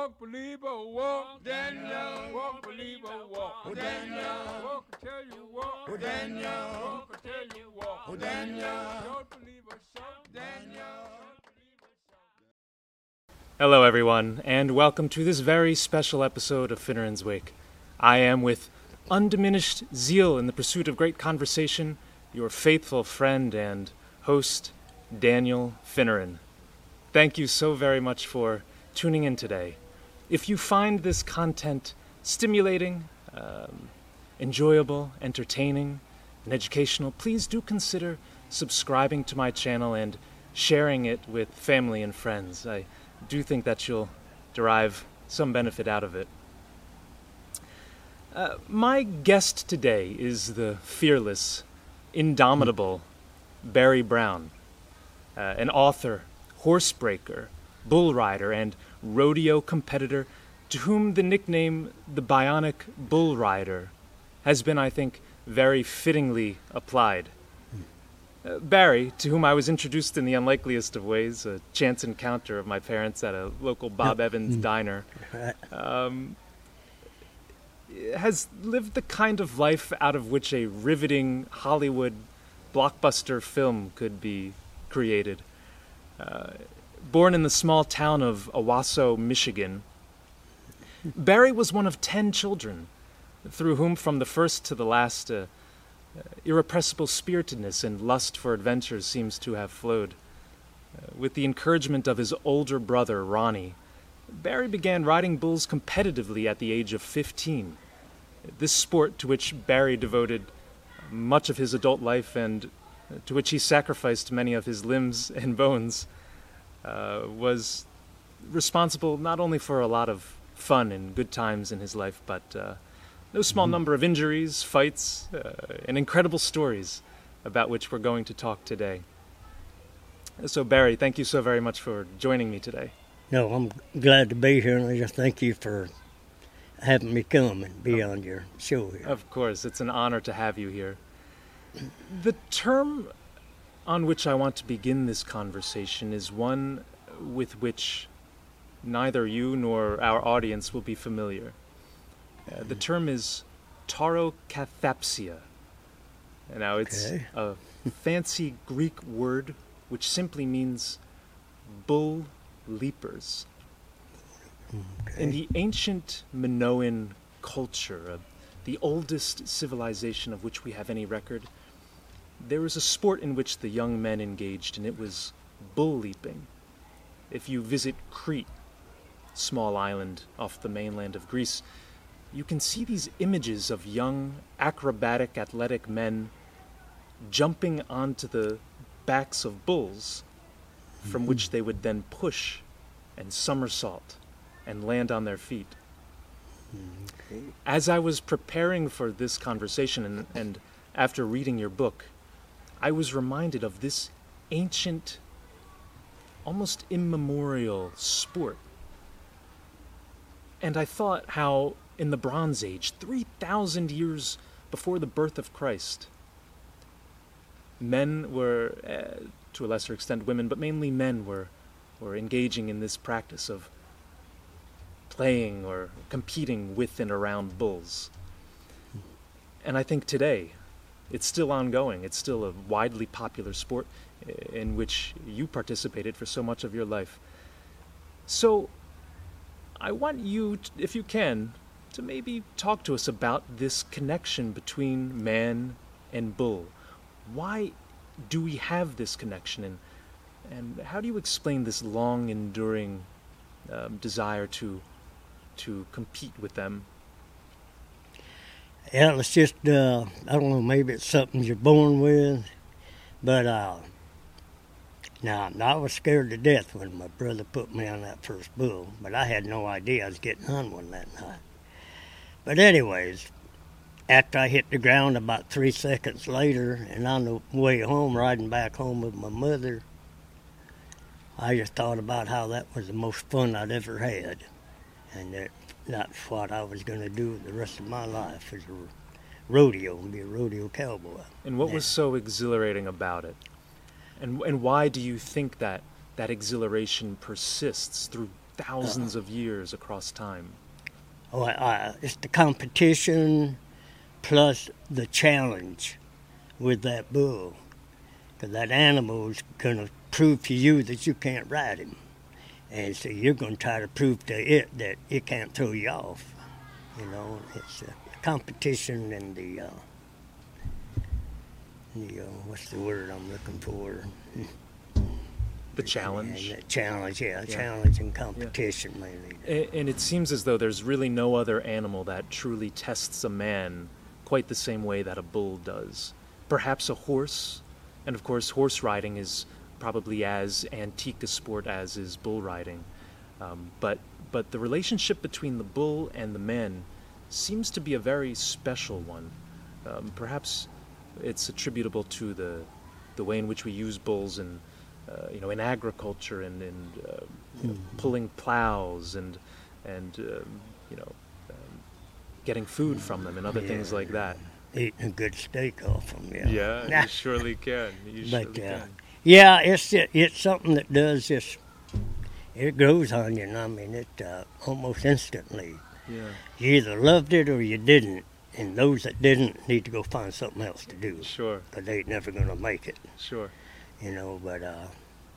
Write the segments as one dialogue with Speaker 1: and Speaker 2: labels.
Speaker 1: Walk, believer, walk. Daniel. Walk, believer, walk. Daniel. Walk until you walk. Daniel. Walk until you walk. Daniel. Short believer, shout. Daniel.
Speaker 2: Hello, everyone, and welcome to this very special episode of Finneran's Wake. I am, with undiminished zeal in the pursuit of great conversation, your faithful friend and host, Daniel Finneran. Thank you so very much for tuning in today. If you find this content stimulating, um, enjoyable, entertaining, and educational, please do consider subscribing to my channel and sharing it with family and friends. I do think that you'll derive some benefit out of it. Uh, my guest today is the fearless, indomitable Barry Brown, uh, an author, horsebreaker, bull rider, and rodeo competitor to whom the nickname the Bionic Bull Rider has been, I think, very fittingly applied. Uh, Barry, to whom I was introduced in the unlikeliest of ways, a chance encounter of my parents at a local Bob Evans diner, um, has lived the kind of life out of which a riveting Hollywood blockbuster film could be created. Uh, born in the small town of Owosso, Michigan, Barry was one of ten children, through whom, from the first to the last, uh, irrepressible spiritedness and lust for adventure seems to have flowed. Uh, with the encouragement of his older brother, Ronnie, Barry began riding bulls competitively at the age of 15. This sport to which Barry devoted much of his adult life and uh, to which he sacrificed many of his limbs and bones uh, was responsible not only for a lot of fun and good times in his life, but uh, no small number of injuries, fights, uh, and incredible stories about which we're going to talk today. So, Barry, thank you so very much for joining me today.
Speaker 3: No, I'm glad to be here, and I just thank you for having me come and be on your show here.
Speaker 2: Of course, it's an honor to have you here. The term on which I want to begin this conversation is one with which neither you nor our audience will be familiar. Uh, the term is taurokathapsia. Now, it's
Speaker 3: Okay.
Speaker 2: a fancy Greek word which simply means bull leapers. In the ancient Minoan culture, uh, the oldest civilization of which we have any record, there was a sport in which the young men engaged, and it was bull leaping. If you visit Crete, small island off the mainland of Greece, you can see these images of young, acrobatic, athletic men jumping onto the backs of bulls, from which they would then push and somersault and land on their feet. Mm-hmm. As I was preparing for this conversation and, and after reading your book, I was reminded of this ancient, almost immemorial sport. And I thought how, in the Bronze Age, 3,000 years before the birth of Christ, men were, uh, to a lesser extent women, but mainly men were, were engaging in this practice of playing or competing with and around bulls. And I think today it's still ongoing. It's still a widely popular sport uh, in which you participated for so much of your life. So I want you, t- if you can, to maybe talk to us about this connection between man and bull. Why do we have this connection, and and how do you explain this long enduring um, desire to to compete with them?
Speaker 3: Yeah, it's just, uh, I don't know, maybe it's something you're born with, but uh, now, I was scared to death when my brother put me on that first bull, but I had no idea I was getting on one that night. But, anyways, after I hit the ground about three seconds later, and on the way home, riding back home with my mother, I just thought about how that was the most fun I'd ever had, and that that's what I was going to do the rest of my life is a rodeo and be a rodeo cowboy.
Speaker 2: And what was so exhilarating about it? And and why do you think that that exhilaration persists through thousands of years across time.
Speaker 3: Oh, I, I, it's the competition plus the challenge with that bull. Because that animal is going to prove to you that you can't ride him. And so you're going to try to prove to it that it can't throw you off. You know, it's a competition and the, uh, the uh, what's the word I'm looking for?
Speaker 2: The challenge.
Speaker 3: And the challenge, yeah,
Speaker 2: Yeah.
Speaker 3: challenge and competition mainly.
Speaker 2: A- And it seems as though there's really no other animal that truly tests a man quite the same way that a bull does. Perhaps a horse, and of course, horse riding is probably as antique a sport as is bull riding. Um, but but the relationship between the bull and the man seems to be a very special one. Um, perhaps it's attributable to the the way in which we use bulls in uh, you know in agriculture and in uh, you know, pulling plows and and um, you know um, getting food from them and other things like that.
Speaker 3: Eating a good steak off them, yeah.
Speaker 2: Yeah, you surely can. You
Speaker 3: But,
Speaker 2: surely
Speaker 3: uh,
Speaker 2: can.
Speaker 3: Yeah, it's it's something that does just it grows on you. And I mean, it uh, almost instantly.
Speaker 2: Yeah,
Speaker 3: You either loved it or you didn't, and those that didn't need to go find something else to do
Speaker 2: sure,
Speaker 3: because they ain't never gonna make it.
Speaker 2: sure.
Speaker 3: You know, but uh,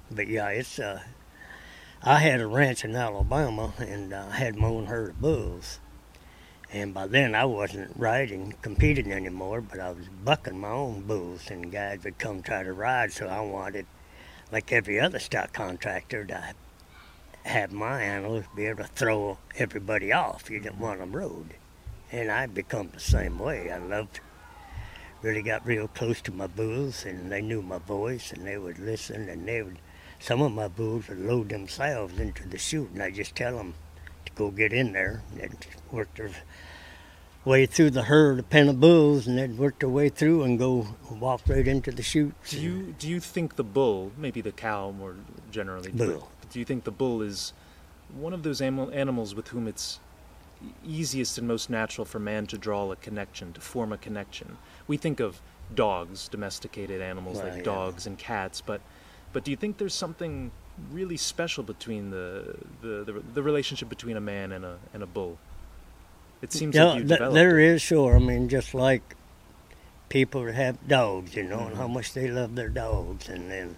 Speaker 3: but yeah, it's uh, I had a ranch in Alabama and uh, I had my own herd of bulls. And by then I wasn't riding, competing anymore, but I was bucking my own bulls, and guys would come try to ride. So I wanted, like every other stock contractor, to have my animals be able to throw everybody off. You didn't mm-hmm. want them rode, and I become the same way. I loved, really got real close to my bulls, and they knew my voice, and they would listen, and they would. Some of my bulls would load themselves into the chute, and I just tell them go get in there and work their way through the herd of pen of bulls, and they'd work their way through and go walk right into the chute.
Speaker 2: Do you do you think the bull, maybe the cow more generally, but
Speaker 3: Bull.
Speaker 2: do you think the bull is one of those animal, animals with whom it's easiest and most natural for man to draw a connection, to form a connection? We think of dogs, domesticated animals
Speaker 3: Well,
Speaker 2: like
Speaker 3: yeah.
Speaker 2: dogs and cats, but but do you think there's something really special between the the, the, the relationship between a man and a and a bull? It seems
Speaker 3: Yeah,
Speaker 2: like you
Speaker 3: th-
Speaker 2: developed
Speaker 3: there
Speaker 2: it.
Speaker 3: is sure. I mean, just like people that have dogs, you know, and
Speaker 2: Mm-hmm.
Speaker 3: how much they love their dogs, and then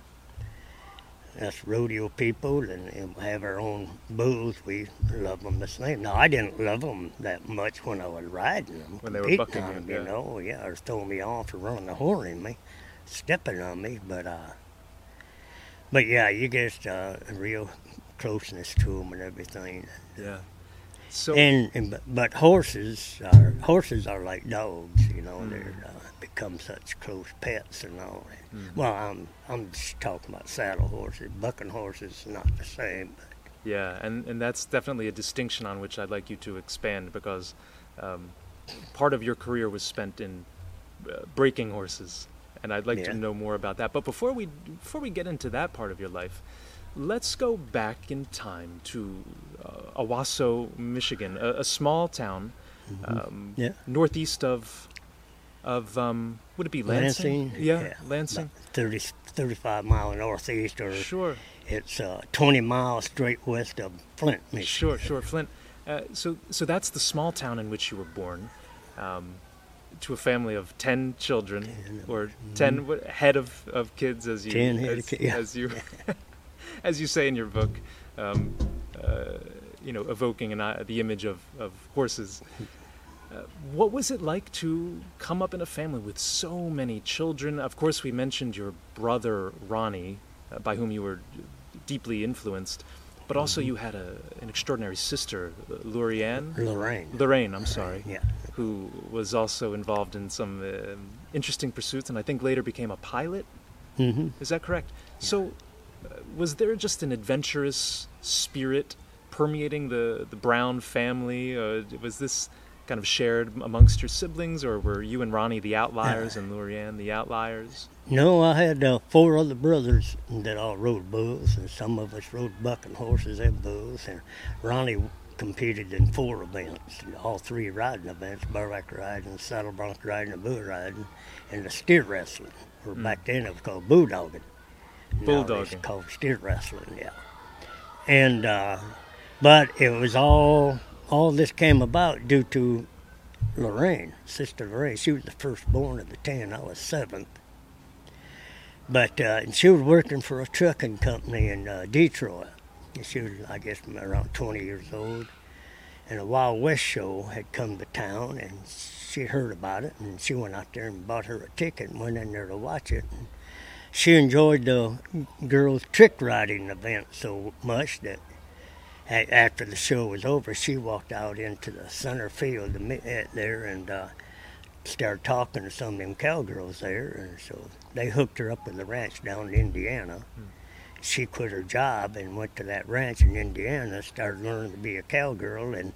Speaker 3: us rodeo people and, and have our own bulls. We love them the same. Now, I didn't love them that much when I was riding them.
Speaker 2: When they were bucking
Speaker 3: on
Speaker 2: you, yeah.
Speaker 3: you know, yeah, or throwing me off or running the horn in me, stepping on me, but uh, but yeah, you get uh, a real closeness to them and everything.
Speaker 2: Yeah. So
Speaker 3: And, and but, horses are horses are like dogs, you know.
Speaker 2: Mm.
Speaker 3: They're uh, become such close pets and all.
Speaker 2: Mhm.
Speaker 3: Well, I'm I'm just talking about saddle horses. Bucking horses not the same. But
Speaker 2: Yeah, and, and that's definitely a distinction on which I'd like you to expand because um, part of your career was spent in uh, breaking horses, and I'd like to know more about that. But before we before we get into that part of your life, let's go back in time to uh, Owosso, Michigan, a, a small town um,
Speaker 3: Mm-hmm. Yeah.
Speaker 2: northeast of of um, would it be Lansing?
Speaker 3: Lansing,
Speaker 2: Yeah,
Speaker 3: yeah.
Speaker 2: Lansing.
Speaker 3: 30, 35 mile northeast, or
Speaker 2: Sure.
Speaker 3: it's uh, 20 miles straight west of Flint, Michigan.
Speaker 2: Sure, sure, Flint. Uh, so, so that's the small town in which you were born, um, to a family of ten children, or 10 wh- head of, of kids, as you
Speaker 3: 10
Speaker 2: as,
Speaker 3: ki- yeah.
Speaker 2: as you as you say in your book, um, uh, you know, evoking an, uh, the image of of horses. Uh, what was it like to come up in a family with so many children? Of course, we mentioned your brother Ronnie, uh, by whom you were deeply influenced, but also
Speaker 3: Mm-hmm.
Speaker 2: you had a, an extraordinary sister, Lurianne,
Speaker 3: Lorraine.
Speaker 2: Lorraine. I'm sorry,
Speaker 3: Yeah.
Speaker 2: who was also involved in some um interesting pursuits, and I think later became a pilot.
Speaker 3: hmm
Speaker 2: Is that correct? So, uh, was there just an adventurous spirit permeating the the Brown family? Uh, was this kind of shared amongst your siblings, or were you and Ronnie the outliers and Lurianne the outliers?
Speaker 3: No, I had uh, four other brothers that all rode bulls, and some of us rode bucking horses and bulls. And Ronnie competed in four events, all three riding events: bareback riding, saddle bronc riding, and bull riding, and the steer wrestling. Or back then it was called bulldogging.
Speaker 2: Bulldogging.
Speaker 3: It's called steer wrestling, yeah. And uh, But it was all all this came about due to Lorraine, Sister Lorraine. She was the firstborn of the ten. I was seventh. But uh, she was working for a trucking company in uh, Detroit. She was, I guess, around 20 years old. And a Wild West show had come to town, and she heard about it, and she went out there and bought her a ticket and went in there to watch it. And she enjoyed the girls' trick riding event so much that after the show was over, she walked out into the center field there and uh, started talking to some of them cowgirls there. And so they hooked her up with the ranch down in Indiana. Hmm. She quit her job and went to that ranch in Indiana, started learning to be a cowgirl and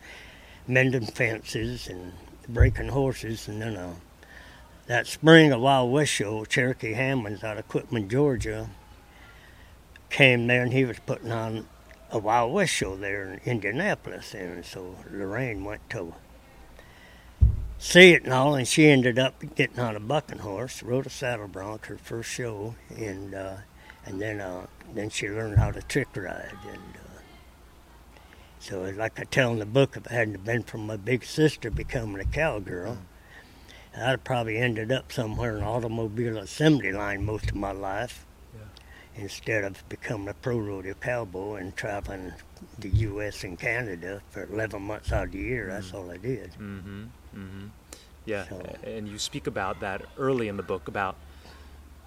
Speaker 3: mending fences and breaking horses. And then uh, that spring, a Wild West show, Cherokee Hammonds out of Quitman, Georgia, came there and he was putting on a Wild West show there in Indianapolis, and so Lorraine went to see it and all, and she ended up getting on a bucking horse, rode a saddle bronc her first show, and uh, and then uh, then she learned how to trick ride, and uh, so like I tell in the book, if it hadn't been for my big sister becoming a cowgirl. I'd have probably ended up somewhere in an automobile assembly line most of my life instead of becoming a pro rodeo cowboy and traveling the U.S. and Canada for 11 months out of the year. That's mm-hmm. all I did.
Speaker 2: Mm-hmm. Mm-hmm. Yeah, so, and you speak about that early in the book about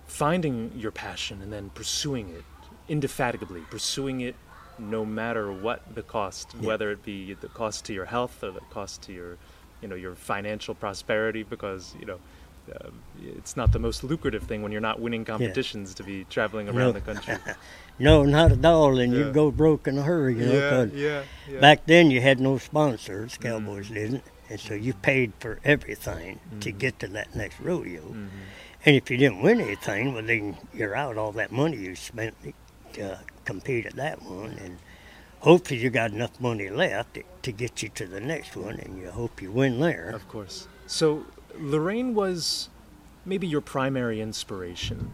Speaker 2: finding your passion and then pursuing it indefatigably, pursuing it no matter what the cost, yeah. whether it be the cost to your health or the cost to your, you know, your financial prosperity, because you know uh, it's not the most lucrative thing when you're not winning competitions yeah. to be traveling around no. the country.
Speaker 3: no, not at all, and yeah. you go broke in a hurry. You know,
Speaker 2: yeah, yeah,
Speaker 3: back then you had no sponsors. Cowboys mm didn't, and so you paid for everything mm to mm-hmm. get to that next rodeo. Mm-hmm. And if you didn't win anything, well then you're out all that money you spent to compete at that one, and hopefully you got enough money left to get you to the next one, and you hope you win there.
Speaker 2: Of course. So Lorraine was maybe your primary inspiration,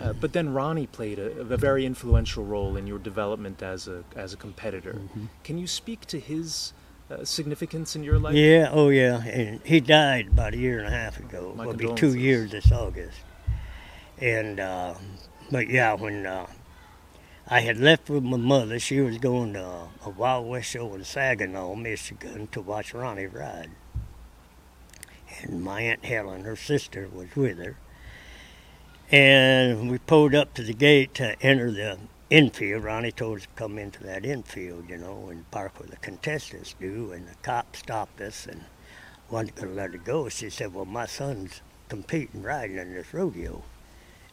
Speaker 2: uh, but then Ronnie played a, a, very influential role in your development as a as a competitor. Mm-hmm. Can you speak to his uh, significance in your life?
Speaker 3: Yeah, oh yeah, and he died about a year and a half ago. My It'll be two years this August. And uh, but yeah, when uh, I had left with my mother, she was going to a Wild West show in Saginaw, Michigan, to watch Ronnie ride and my Aunt Helen, her sister, was with her. And we pulled up to the gate to enter the infield. Ronnie told us to come into that infield, you know, and park where the contestants do. And the cop stopped us and wasn't going to let it go. She said, Well, my son's competing riding in this rodeo.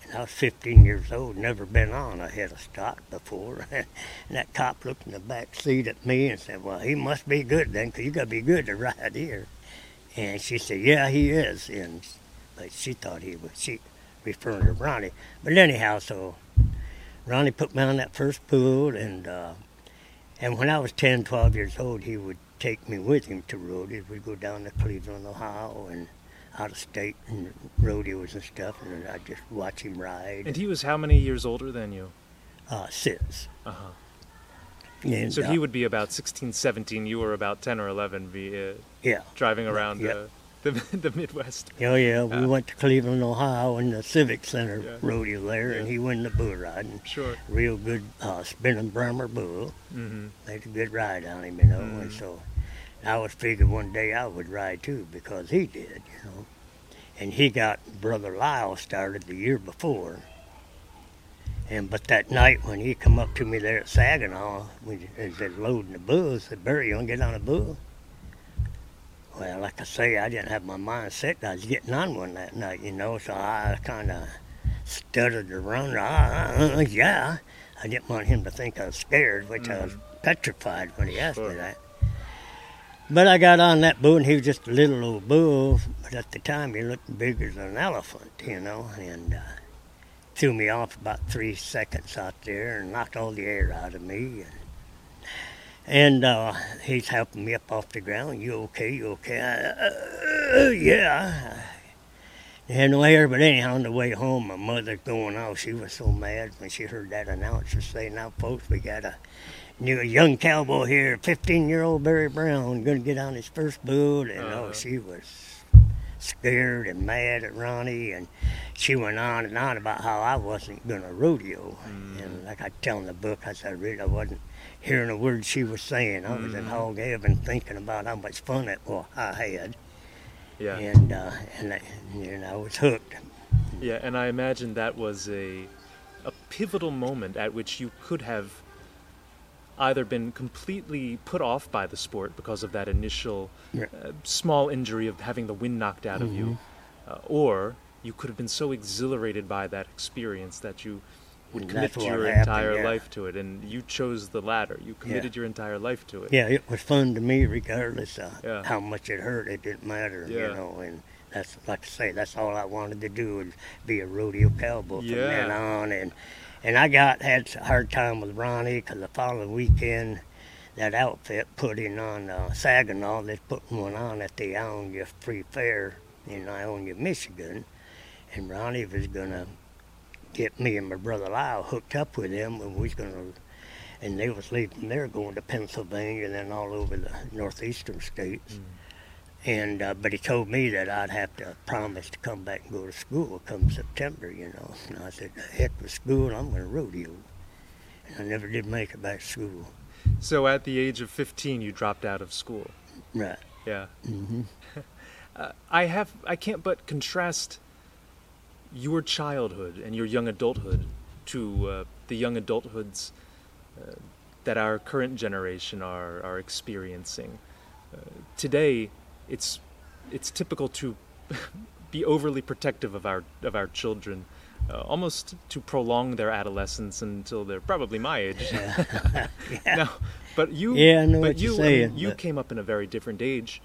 Speaker 3: And I was 15 years old, never been on a head of stock before. and that cop looked in the back seat at me and said, Well, he must be good then, because you got to be good to ride here. And she said, "Yeah, he is." And but she thought he was she referring to Ronnie. But anyhow, so Ronnie put me on that first pool, and uh, and when I was 10, 12 years old, he would take me with him to rodeos. We'd go down to Cleveland, Ohio, and out of state and rodeos and stuff, and I'd just watch him ride.
Speaker 2: And he was how many years older than you?
Speaker 3: Uh, six.
Speaker 2: Uh huh. And, so he would be about 16, 17. You were about 10 or 11 be, uh,
Speaker 3: yeah.
Speaker 2: driving around yeah. Uh, the, the Midwest.
Speaker 3: Oh, yeah. We uh, went to Cleveland, Ohio, in the Civic Center yeah. rodeo there, and he went the bull riding.
Speaker 2: Sure.
Speaker 3: Real good uh, spinning Brahma bull. Mm-hmm. Made a good ride on him, you know. Mm-hmm. And so I was figured one day I would ride too because he did, you know. And he got Brother Lyle started the year before. And but that night when he come up to me there at Saginaw, we they loading the bull, said, Barry, you wanna get on a bull? Well, like I say, I didn't have my mind set. I was getting on one that night, you know, so I kind of stuttered around. Uh, uh, yeah, I didn't want him to think I was scared, which mm. I was mm. petrified when he asked sure. me that. But I got on that bull, and he was just a little old bull. But at the time, he looked bigger than an elephant, you know, and. Uh, threw me off about three seconds out there and knocked all the air out of me. And, and uh, he's helping me up off the ground. You okay? You okay? Uh, uh, yeah. I had no air, but anyhow, on the way home, my mother's going off. She was so mad when she heard that announcer say, "Now, folks, we got a new young cowboy here, 15 year old Barry Brown, going to get on his first bull. And oh,
Speaker 2: Uh-huh.
Speaker 3: she was scared and mad at Ronnie. And she went on and on about how I wasn't going to rodeo.
Speaker 2: Mm.
Speaker 3: And like I tell in the book, I said, really, I wasn't hearing a word she was saying. I was in
Speaker 2: Mhm.
Speaker 3: hog heaven thinking about how much fun it well, I had.
Speaker 2: Yeah.
Speaker 3: And, uh, and, I, and I was hooked.
Speaker 2: Yeah, and I imagine that was a a pivotal moment at which you could have either been completely put off by the sport because of that initial
Speaker 3: Yeah.
Speaker 2: uh, small injury of having the wind knocked out of you, uh, or you could have been so exhilarated by that experience that you would
Speaker 3: And
Speaker 2: commit your
Speaker 3: happened,
Speaker 2: entire
Speaker 3: yeah.
Speaker 2: life to it, and you chose the latter. You committed your entire life to it.
Speaker 3: Yeah, it was fun to me, regardless of
Speaker 2: Yeah.
Speaker 3: how much it hurt. It didn't matter,
Speaker 2: Yeah.
Speaker 3: you know. And that's like I say, that's all I wanted to do was be a rodeo cowboy from then on. And and I got had a hard time with Ronnie because the following weekend, that outfit put in on uh, Saginaw. They put one on at the Ionia Free Fair in Ionia, Michigan, and Ronnie was gonna get me and my brother Lyle hooked up with him, and we was gonna and they was leaving there going to Pennsylvania and then all over the northeastern states.
Speaker 2: Mm.
Speaker 3: And uh, but he told me that I'd have to promise to come back and go to school come September, you know. And I said, heck with school, I'm going to rodeo." And I never did make it back to school.
Speaker 2: So at the age of 15, you dropped out of school.
Speaker 3: Right.
Speaker 2: Yeah.
Speaker 3: Mm-hmm.
Speaker 2: Uh, I have I can't but contrast your childhood and your young adulthood to uh, the young adulthoods uh, that our current generation are are experiencing. Uh, today, it's it's typical to be overly protective of our of our children, uh, almost to prolong their adolescence until they're probably my age.
Speaker 3: yeah.
Speaker 2: Now, but you,
Speaker 3: Yeah, I know
Speaker 2: but
Speaker 3: what
Speaker 2: you,
Speaker 3: you're saying,
Speaker 2: you
Speaker 3: but-
Speaker 2: came up in a very different age,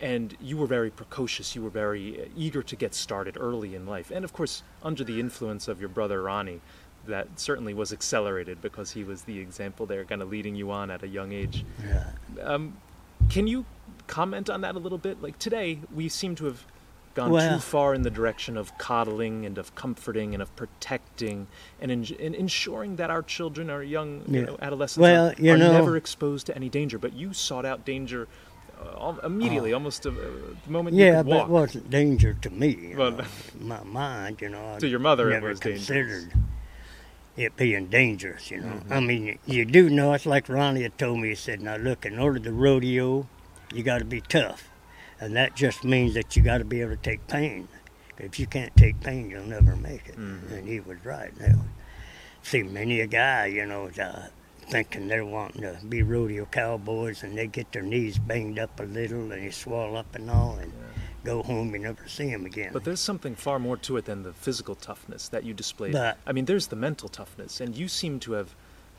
Speaker 2: and you were very precocious. You were very uh, eager to get started early in life, and of course, under the influence of your brother Ronnie, that certainly was accelerated because he was the example there, kind of leading you on at a young age.
Speaker 3: yeah.
Speaker 2: Um, can you comment on that a little bit? Like today, we seem to have gone
Speaker 3: Well-
Speaker 2: too far in the direction of coddling and of comforting and of protecting and, in, and ensuring that our children, our young you
Speaker 3: Yeah.
Speaker 2: know, adolescents,
Speaker 3: Well,
Speaker 2: are,
Speaker 3: you
Speaker 2: are
Speaker 3: know-
Speaker 2: never exposed to any danger. But you sought out danger uh, immediately, almost uh, the moment you.
Speaker 3: Yeah, but
Speaker 2: walk.
Speaker 3: it wasn't danger to me. You
Speaker 2: Well.
Speaker 3: My mind, you know.
Speaker 2: To your mother, it
Speaker 3: never
Speaker 2: was dangerous.
Speaker 3: considered it being dangerous. You know.
Speaker 2: Mhm.
Speaker 3: I mean, you, you do know. It's like Ronnie had told me. He said, "Now look, in order to rodeo, you got to be tough, and that just means that you got to be able to take pain. If you can't take pain, you'll never make it."
Speaker 2: Mhm.
Speaker 3: And he was right. Now, see, many a guy, you know, is, uh, thinking they're wanting to be rodeo cowboys, and they get their knees banged up a little, and they swell up and all, and go home, you never see them again.
Speaker 2: But there's something far more to it than the physical toughness that you displayed.
Speaker 3: But-
Speaker 2: I mean, there's the mental toughness, and you seem to have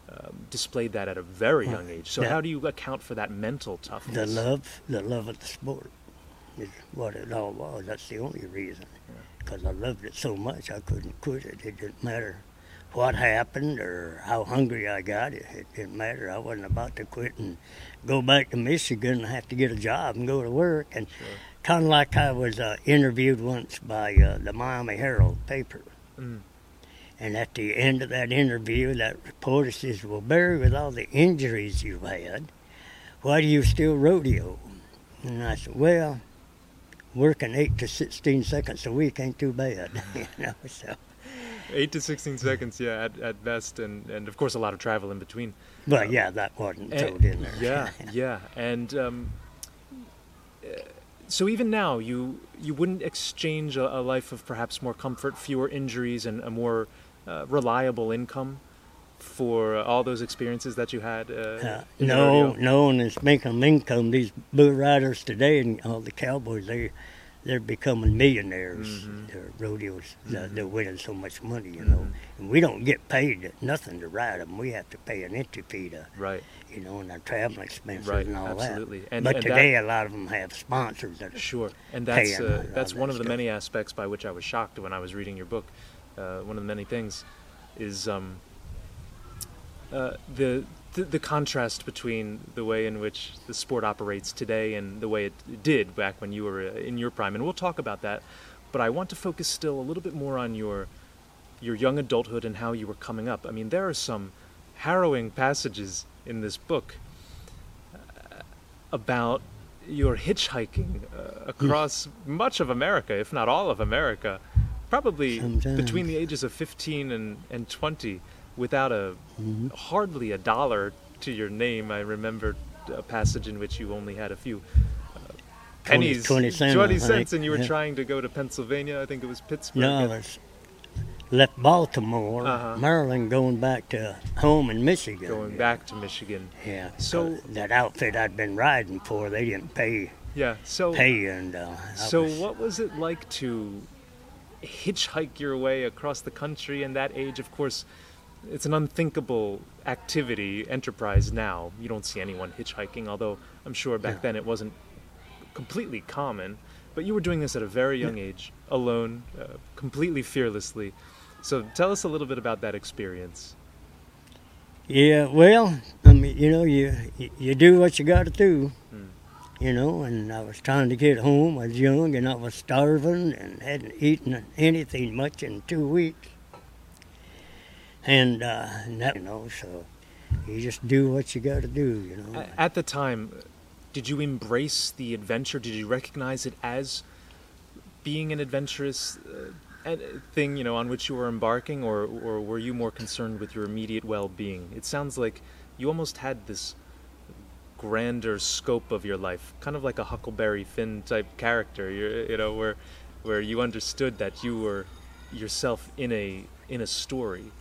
Speaker 2: um, displayed that at a very young age. So
Speaker 3: Yeah.
Speaker 2: how do you account for that mental toughness?
Speaker 3: the love, the love of the sport is what it all was. That's the only reason. Because I loved it so much, I couldn't quit it. It didn't matter what happened or how hungry I got. It, it didn't matter. I wasn't about to quit and go back to Michigan and have to get a job and go to work. And
Speaker 2: Sure.
Speaker 3: kind of like I was uh, interviewed once by uh, the Miami Herald paper.
Speaker 2: Mm.
Speaker 3: And at the end of that interview, that reporter says, Well, Barry, with all the injuries you've had, why do you still rodeo? And I said, Well, working 8 to 16 seconds a week ain't too bad. you know, so.
Speaker 2: Eight to sixteen seconds, yeah, at, at best, and, and of course a lot of travel in between.
Speaker 3: But yeah, that wasn't
Speaker 2: And-
Speaker 3: told in there.
Speaker 2: Yeah, yeah, and um, uh, so even now, you you wouldn't exchange a, a life of perhaps more comfort, fewer injuries, and a more uh, reliable income for all those experiences that you had. Uh,
Speaker 3: Uh, no, no, and it's making income. These bull riders today and all the cowboys, they they're becoming millionaires.
Speaker 2: Mhm.
Speaker 3: Their rodeos, they're,
Speaker 2: Mhm.
Speaker 3: they're winning so much money, you know.
Speaker 2: Mhm.
Speaker 3: And we don't get paid nothing to ride them. We have to pay an entry fee to,
Speaker 2: Right,
Speaker 3: you know, and our traveling expenses
Speaker 2: right,
Speaker 3: and all
Speaker 2: absolutely.
Speaker 3: that.
Speaker 2: And,
Speaker 3: but
Speaker 2: and
Speaker 3: today, a lot of them have sponsors that
Speaker 2: that,
Speaker 3: are
Speaker 2: sure, and that's uh, that's
Speaker 3: that
Speaker 2: one of the many aspects by which I was shocked when I was reading your book. Uh, one of the many things is um, uh, the, the the contrast between the way in which the sport operates today and the way it did back when you were uh, in your prime, and we'll talk about that. But I want to focus still a little bit more on your your young adulthood and how you were coming up. I mean, there are some harrowing passages in this book uh, about your hitchhiking uh, across much of America, if not all of America, probably
Speaker 3: Sometimes.
Speaker 2: between the ages of 15 and, and 20, without a
Speaker 3: Mhm.
Speaker 2: hardly a dollar to your name. I remember a passage in which you only had a few uh, pennies,
Speaker 3: 20 cents,
Speaker 2: 20 cents, and you were
Speaker 3: yeah.
Speaker 2: trying to go to Pennsylvania. I think it was Pittsburgh.
Speaker 3: No, I was left Baltimore,
Speaker 2: Uh-huh.
Speaker 3: Maryland, going back to home in Michigan.
Speaker 2: going back to Michigan.
Speaker 3: Yeah.
Speaker 2: So-
Speaker 3: that outfit I'd been riding for, they didn't pay
Speaker 2: Yeah. So
Speaker 3: pay, and uh,
Speaker 2: So,
Speaker 3: was-
Speaker 2: what was it like to hitchhike your way across the country in that age? Of course, it's an unthinkable activity, enterprise now. You don't see anyone hitchhiking, although I'm sure back
Speaker 3: Yeah.
Speaker 2: then it wasn't completely common. But you were doing this at a very young age, alone, uh, completely fearlessly. So, tell us a little bit about that experience.
Speaker 3: Yeah, well, I mean, you know, you you, do what you got to do. You know. And I was trying to get home. I was young, and I was starving, and hadn't eaten anything much in two weeks. And, uh, and that, you know, so you just do what you got to do, you know.
Speaker 2: At the time, did you embrace the adventure? Did you recognize it as being an adventurous uh, thing, you know, on which you were embarking, or or were you more concerned with your immediate well-being? It sounds like you almost had this grander scope of your life, kind of like a Huckleberry Finn type character. You you know, where where you understood that you were yourself in a in a story.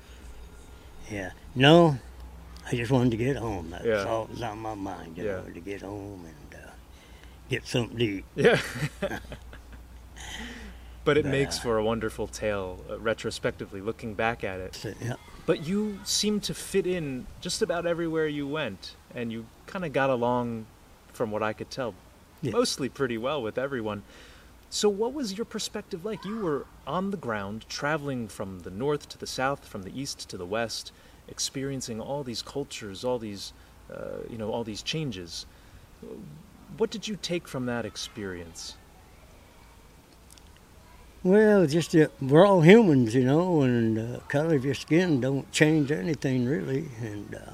Speaker 3: Yeah. No, I just wanted to get home. That's
Speaker 2: Yeah.
Speaker 3: all that was on my mind, you
Speaker 2: Yeah.
Speaker 3: know, to get home and uh, get something to eat.
Speaker 2: Yeah. but it
Speaker 3: But,
Speaker 2: makes
Speaker 3: uh,
Speaker 2: for a wonderful tale, uh, retrospectively, looking back at it.
Speaker 3: So, yeah.
Speaker 2: But you seem to fit in just about everywhere you went, and you kind of got along, from what I could tell,
Speaker 3: Yeah.
Speaker 2: mostly pretty well with everyone. So, what was your perspective like? You were on the ground, traveling from the north to the south, from the east to the west, experiencing all these cultures, all these, uh, you know, all these changes. What did you take from that experience?
Speaker 3: Well, just that we're all humans, you know, and uh, color of your skin don't change anything really. And uh,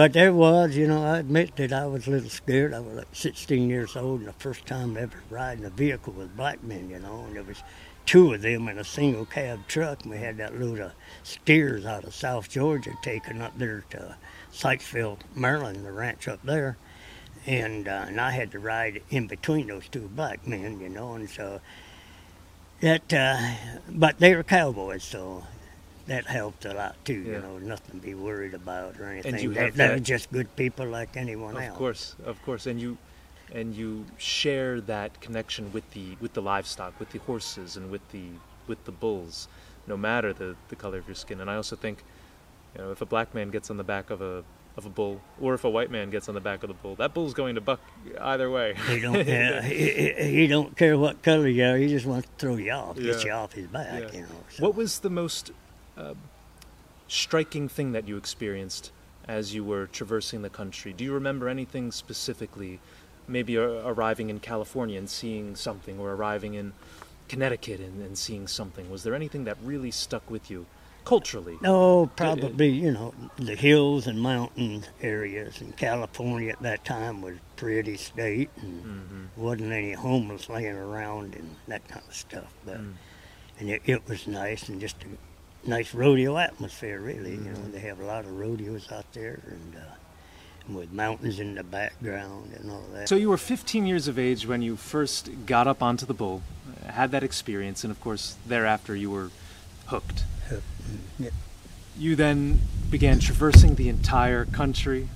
Speaker 3: but there was, you know, I admit that I was a little scared. I was like 16 years old, and the first time ever riding a vehicle with black men, you know, and there was two of them in a single cab truck. And we had that load of steers out of South Georgia taken up there to Sykesville, Maryland, the ranch up there. And, uh, and I had to ride in between those two black men, you know, and so that uh, but they were cowboys so that helped a lot too
Speaker 2: Yeah.
Speaker 3: you know nothing to be worried about or anything
Speaker 2: you
Speaker 3: they,
Speaker 2: have
Speaker 3: they
Speaker 2: that-
Speaker 3: just good people like anyone
Speaker 2: Of
Speaker 3: else
Speaker 2: course, of course, and you and you share that connection with the with the livestock, with the horses, and with the with the bulls, no matter the the color of your skin. And I also think, you know, if a black man gets on the back of a of a bull, or if a white man gets on the back of the bull, that bull's going to buck either way.
Speaker 3: he don't yeah, he, he- he don't care what color you are he just wants to throw you off get you off his back
Speaker 2: Yeah.
Speaker 3: you know so.
Speaker 2: What was the most uh, striking thing that you experienced as you were traversing the country? Do you remember anything specifically? Maybe uh, arriving in California and seeing something, or arriving in Connecticut and, and seeing something. Was there anything that really stuck with you culturally?
Speaker 3: Oh, probably, you know, the hills and mountain areas in California at that time was pretty state and
Speaker 2: Mm-hmm.
Speaker 3: wasn't any homeless laying around and that kind of stuff. But
Speaker 2: Mm.
Speaker 3: and it, it was nice and just a nice rodeo atmosphere, really. You
Speaker 2: Mm-hmm.
Speaker 3: know, they have a lot of rodeos out there and, uh, and with mountains in the background and all that.
Speaker 2: So you were 15 years of age when you first got up onto the bull, uh, had that experience, and of course, thereafter you were hooked.
Speaker 3: Yeah.
Speaker 2: You then began traversing the entire country,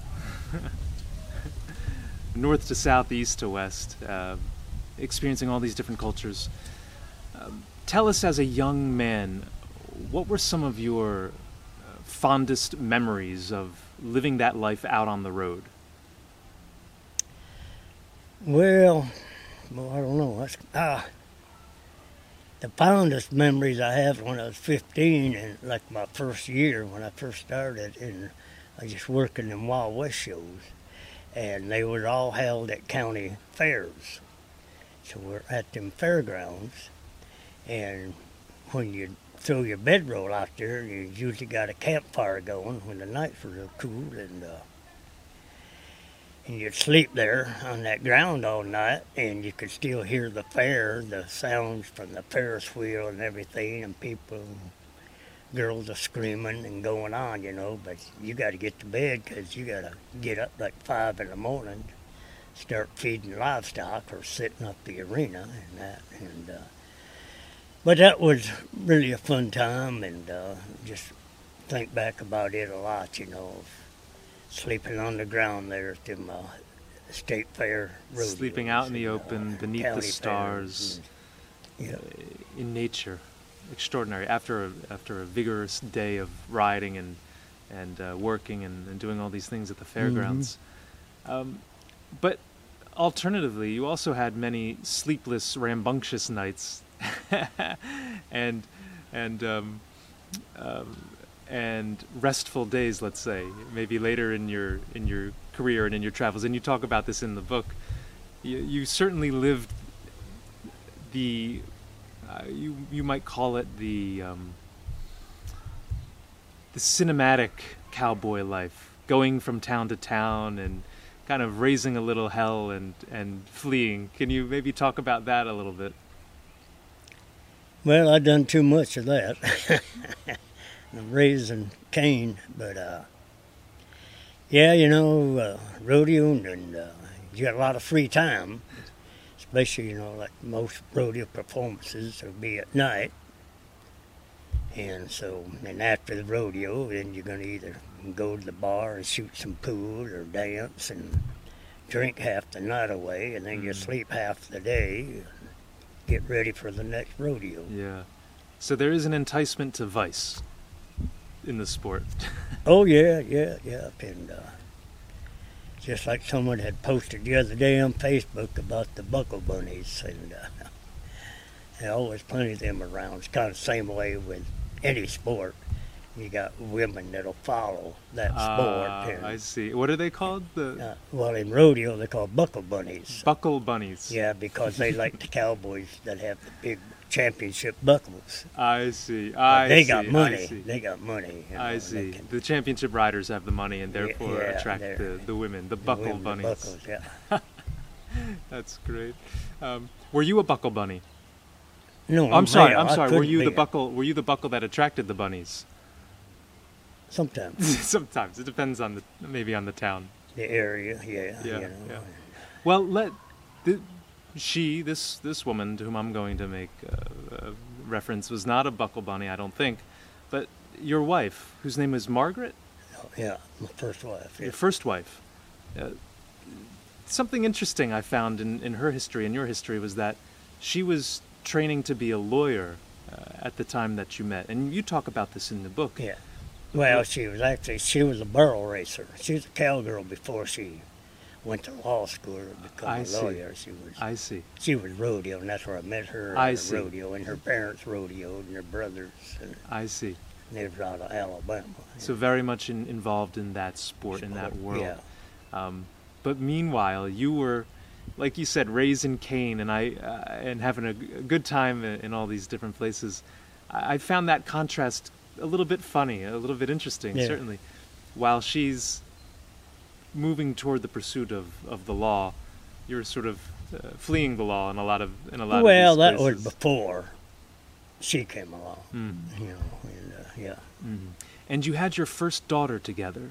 Speaker 2: north to south, east to west, uh, experiencing all these different cultures. Um, tell us, as a young man, what were some of your uh, fondest memories of living that life out on the road?
Speaker 3: Well, well, I don't know. That's, ah, the fondest memories I have when I was 15 and like my first year when I first started, and I was just working in Wild West shows, and they were all held at county fairs. So we're at them fairgrounds, and when you throw your bedroll out there, and you usually got a campfire going when the nights were real cool, and uh, and you'd sleep there on that ground all night, and you could still hear the fair, the sounds from the Ferris wheel and everything, and people, girls are screaming and going on, you know. But you got to get to bed because you got to get up like five in the morning, start feeding livestock or setting up the arena and that, and. Uh, but that was really a fun time, and uh, just think back about it a lot, you know sleeping on the ground there at the uh, state fair. Rodeos
Speaker 2: Sleeping out in the
Speaker 3: and, uh,
Speaker 2: open, beneath the stars,
Speaker 3: and- yeah.
Speaker 2: in nature. Extraordinary. After a, after a vigorous day of riding and and uh, working and, and doing all these things at the fairgrounds. Um, but alternatively, you also had many sleepless, rambunctious nights, and and um, um, and restful days. Let's say maybe later in your in your career and in your travels. And you talk about this in the book. You, you certainly lived the uh, you you might call it the um, the cinematic cowboy life, going from town to town and kind of raising a little hell and and fleeing. Can you maybe talk about that a little bit?
Speaker 3: Well, I done too much of that. I'm raising Cain, but uh, yeah, you know, uh, rodeo and uh, you got a lot of free time, especially you know like most rodeo performances will be at night. And so, and after the rodeo, then you're gonna either go to the bar and shoot some pool or dance and drink half the night away, and then you
Speaker 2: Mm.
Speaker 3: sleep half the day. Get ready for the next rodeo.
Speaker 2: Yeah. So there is an enticement to vice in the sport.
Speaker 3: Oh yeah, yeah, yeah. And uh, just like someone had posted the other day on Facebook about the buckle bunnies, and uh, there always plenty of them around. It's kind of the same way with any sport. You got women that'll follow that sport.
Speaker 2: Ah,
Speaker 3: and,
Speaker 2: I see. What are they called? The
Speaker 3: uh, well, in rodeo they call buckle bunnies.
Speaker 2: buckle bunnies.
Speaker 3: Yeah, because they like the cowboys that have the big championship buckles.
Speaker 2: I see. I
Speaker 3: they
Speaker 2: see.
Speaker 3: got money. They got money. you know,
Speaker 2: I see.
Speaker 3: can-
Speaker 2: The championship riders have the money and therefore
Speaker 3: yeah,
Speaker 2: attract the, the women, the
Speaker 3: the
Speaker 2: buckle
Speaker 3: women, the
Speaker 2: bunnies.
Speaker 3: buckles, yeah.
Speaker 2: That's great. Um, were you a buckle bunny?
Speaker 3: No,
Speaker 2: I'm sorry. I'm sorry. Were you the buckle? Were you the buckle that attracted the bunnies?
Speaker 3: Sometimes
Speaker 2: Sometimes it depends on the maybe on the town.
Speaker 3: the area, yeah,
Speaker 2: Yeah,
Speaker 3: you know.
Speaker 2: yeah. Well, let she this this woman to whom I'm going to make uh, reference was not a buckle bunny, I don't think, but your wife, whose name is Margaret,
Speaker 3: Oh, yeah, my first wife. Yeah.
Speaker 2: your first wife. Uh, something interesting I found in, in her history and your history was that she was training to be a lawyer uh, at the time that you met, and you talk about this in the book.
Speaker 3: Yeah. Well, she was actually she was a barrel racer. She was a cowgirl before she went to law school to become
Speaker 2: I
Speaker 3: a
Speaker 2: see.
Speaker 3: lawyer. She was
Speaker 2: I see.
Speaker 3: she was rodeo, and that's where I met her.
Speaker 2: I see.
Speaker 3: rodeo, and her parents rodeoed, and her brothers, and
Speaker 2: I see.
Speaker 3: they out of Alabama.
Speaker 2: So very much in, involved in that sport, in that world.
Speaker 3: Yeah.
Speaker 2: Um, but meanwhile, you were, like you said, raised in Cain, and I uh, and having a, g- a good time in, in all these different places. I found that contrast a little bit funny, a little bit interesting,
Speaker 3: Yeah.
Speaker 2: certainly. While she's moving toward the pursuit of, of the law, you're sort of uh, fleeing the law in a lot of in a lot
Speaker 3: Well,
Speaker 2: of
Speaker 3: that was before she came along.
Speaker 2: Mm,
Speaker 3: You know, and uh, yeah.
Speaker 2: mhm. And you had your first daughter together,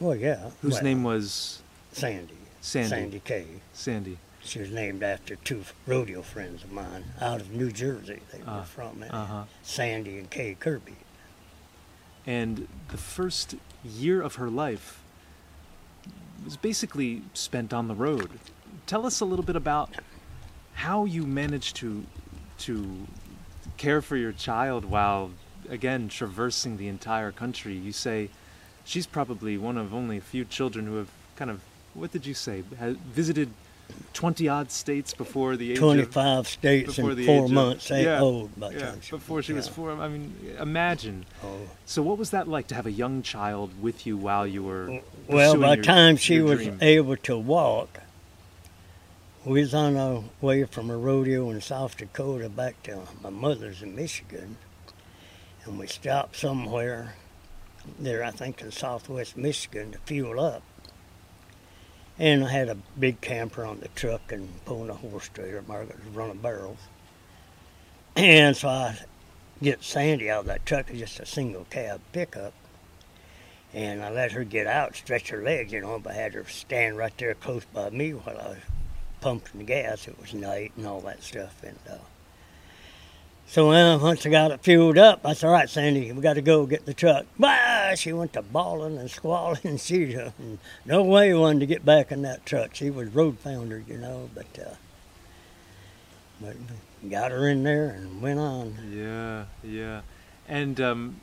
Speaker 3: Well, yeah.
Speaker 2: whose
Speaker 3: well,
Speaker 2: name was
Speaker 3: Sandy.
Speaker 2: Sandy.
Speaker 3: Sandy Kay.
Speaker 2: Sandy.
Speaker 3: She was named after two rodeo friends of mine out of New Jersey. They were from there.
Speaker 2: Uh-huh.
Speaker 3: Sandy and Kay Kirby.
Speaker 2: and the first year of her life was basically spent on the road. Tell us a little bit about how you managed to to care for your child while again traversing the entire country. You say she's probably one of only a few children who have kind of what did you say? Visited 20 odd states before the age of
Speaker 3: 25 states
Speaker 2: before
Speaker 3: in four
Speaker 2: age of-
Speaker 3: months
Speaker 2: yeah,
Speaker 3: old by the
Speaker 2: yeah,
Speaker 3: time she
Speaker 2: before she was four. I mean, imagine.
Speaker 3: Oh.
Speaker 2: So, what was that like to have a young child with you while you were?
Speaker 3: Well, by the time she was
Speaker 2: dream?
Speaker 3: able to walk, we was on our way from a rodeo in South Dakota back to my mother's in Michigan, and we stopped somewhere there, I think, in southwest Michigan to fuel up. And I had a big camper on the truck and pulling a horse trailer. Margaret was running barrels. And so I get Sandy out of that truck, it's just a single cab pickup. And I let her get out, stretch her legs, you know, but I had her stand right there close by me while I was pumping the gas. It was night and all that stuff. And uh, so uh, once I got it fueled up, I said, all right, Sandy, we got to go get the truck. Bah! She went to bawling and squalling. And she uh, no way wanted to get back in that truck. She was road founder, you know, but uh, but got her in there and went on.
Speaker 2: Yeah, yeah. And um,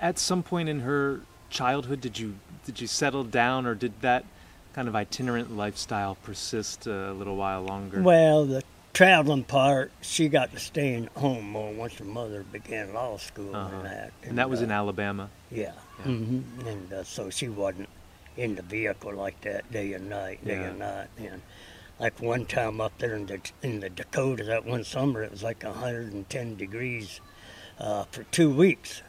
Speaker 2: at some point in her childhood, did you did you settle down, or did that kind of itinerant lifestyle persist a little while longer?
Speaker 3: Well, the traveling part, she got to stay in home more once her mother began law school
Speaker 2: Uh-huh.
Speaker 3: and that.
Speaker 2: and that was
Speaker 3: uh,
Speaker 2: in Alabama.
Speaker 3: Yeah.
Speaker 2: Yeah.
Speaker 3: hmm And uh, so she wasn't in the vehicle like that day and night, day
Speaker 2: Yeah.
Speaker 3: and night. And like one time up there in the in the Dakota, that one summer, it was like 110 degrees uh, for two weeks,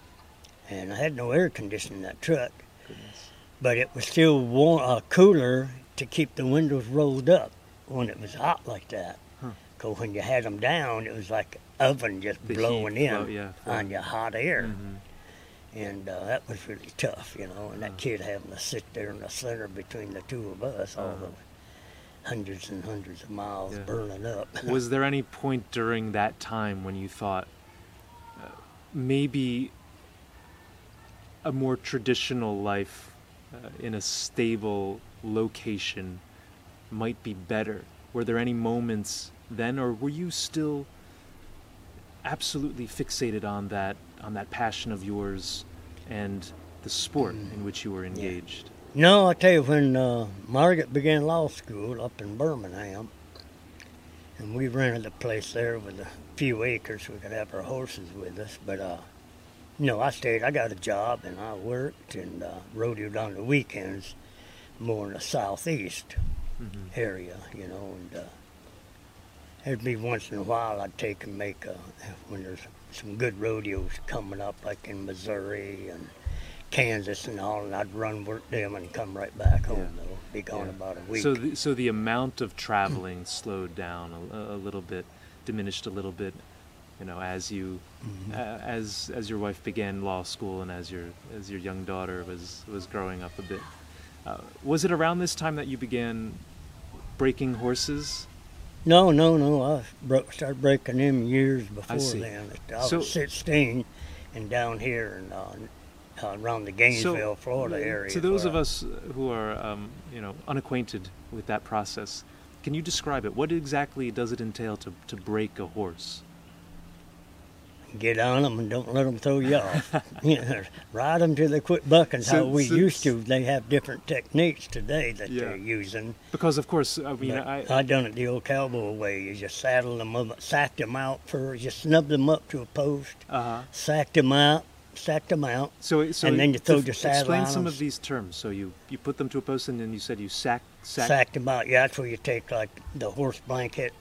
Speaker 3: and I had no air conditioning in that truck,
Speaker 2: Goodness.
Speaker 3: but it was still warm, uh, cooler to keep the windows rolled up when it was hot like that. Because when you had them down, it was like oven just
Speaker 2: The heat
Speaker 3: blowing in
Speaker 2: flow- yeah,
Speaker 3: on your hot air
Speaker 2: Mhm.
Speaker 3: and uh, that was really tough, you know. And that
Speaker 2: Uh-huh.
Speaker 3: kid having to sit there in the center between the two of us, all
Speaker 2: Uh-huh.
Speaker 3: those hundreds and hundreds of miles
Speaker 2: Yeah.
Speaker 3: burning up.
Speaker 2: was there any point during that time when you thought uh, maybe a more traditional life uh, in a stable location might be better? Were there any moments then, or were you still absolutely fixated on that on that passion of yours and the sport in which you were engaged?
Speaker 3: no, I tell you, when uh, Margaret began law school up in Birmingham, and we rented a place there with a few acres, we could have our horses with us. But uh, no, I stayed. I got a job, and I worked and uh, rodeoed on the weekends, more in the southeast.
Speaker 2: Mhm.
Speaker 3: area, you know, and uh, it'd be once in a while I'd take and make uh, when there's some good rodeos coming up, like in Missouri and Kansas and all, and I'd run work them and come right back home.
Speaker 2: Yeah.
Speaker 3: Though, be gone
Speaker 2: Yeah.
Speaker 3: about a week.
Speaker 2: So, the, so the amount of traveling slowed down a, a little bit, diminished a little bit, you know, as you,
Speaker 3: Mhm.
Speaker 2: uh, as as your wife began law school and as your as your young daughter was was growing up a bit. Uh, was it around this time that you began breaking horses?
Speaker 3: No, no, no. I broke, started breaking them years before then. I was
Speaker 2: So-
Speaker 3: 16 and down here and uh, around the Gainesville, Florida
Speaker 2: uh,
Speaker 3: area.
Speaker 2: To those of
Speaker 3: I-
Speaker 2: us who are, um, you know, unacquainted with that process, can you describe it? What exactly does it entail to, to break a horse?
Speaker 3: Get on them and don't let them throw you off. you know, ride them till they quit bucking.
Speaker 2: So-
Speaker 3: how we
Speaker 2: so-
Speaker 3: used to. They have different techniques today that
Speaker 2: Yeah.
Speaker 3: they're using.
Speaker 2: Because of course, I mean,
Speaker 3: But
Speaker 2: I,
Speaker 3: I done it the old cowboy way. You just saddle them up, sacked them out first, You snub them up to a post,
Speaker 2: uh-huh.
Speaker 3: sacked them out, sacked them out.
Speaker 2: So, so
Speaker 3: And then you throw
Speaker 2: def-
Speaker 3: the saddle
Speaker 2: Explain
Speaker 3: on
Speaker 2: some
Speaker 3: them.
Speaker 2: of these terms. So you you put them to a post, and then you said you sack sack.
Speaker 3: Sacked them out. Yeah, that's where you take like the horse blanket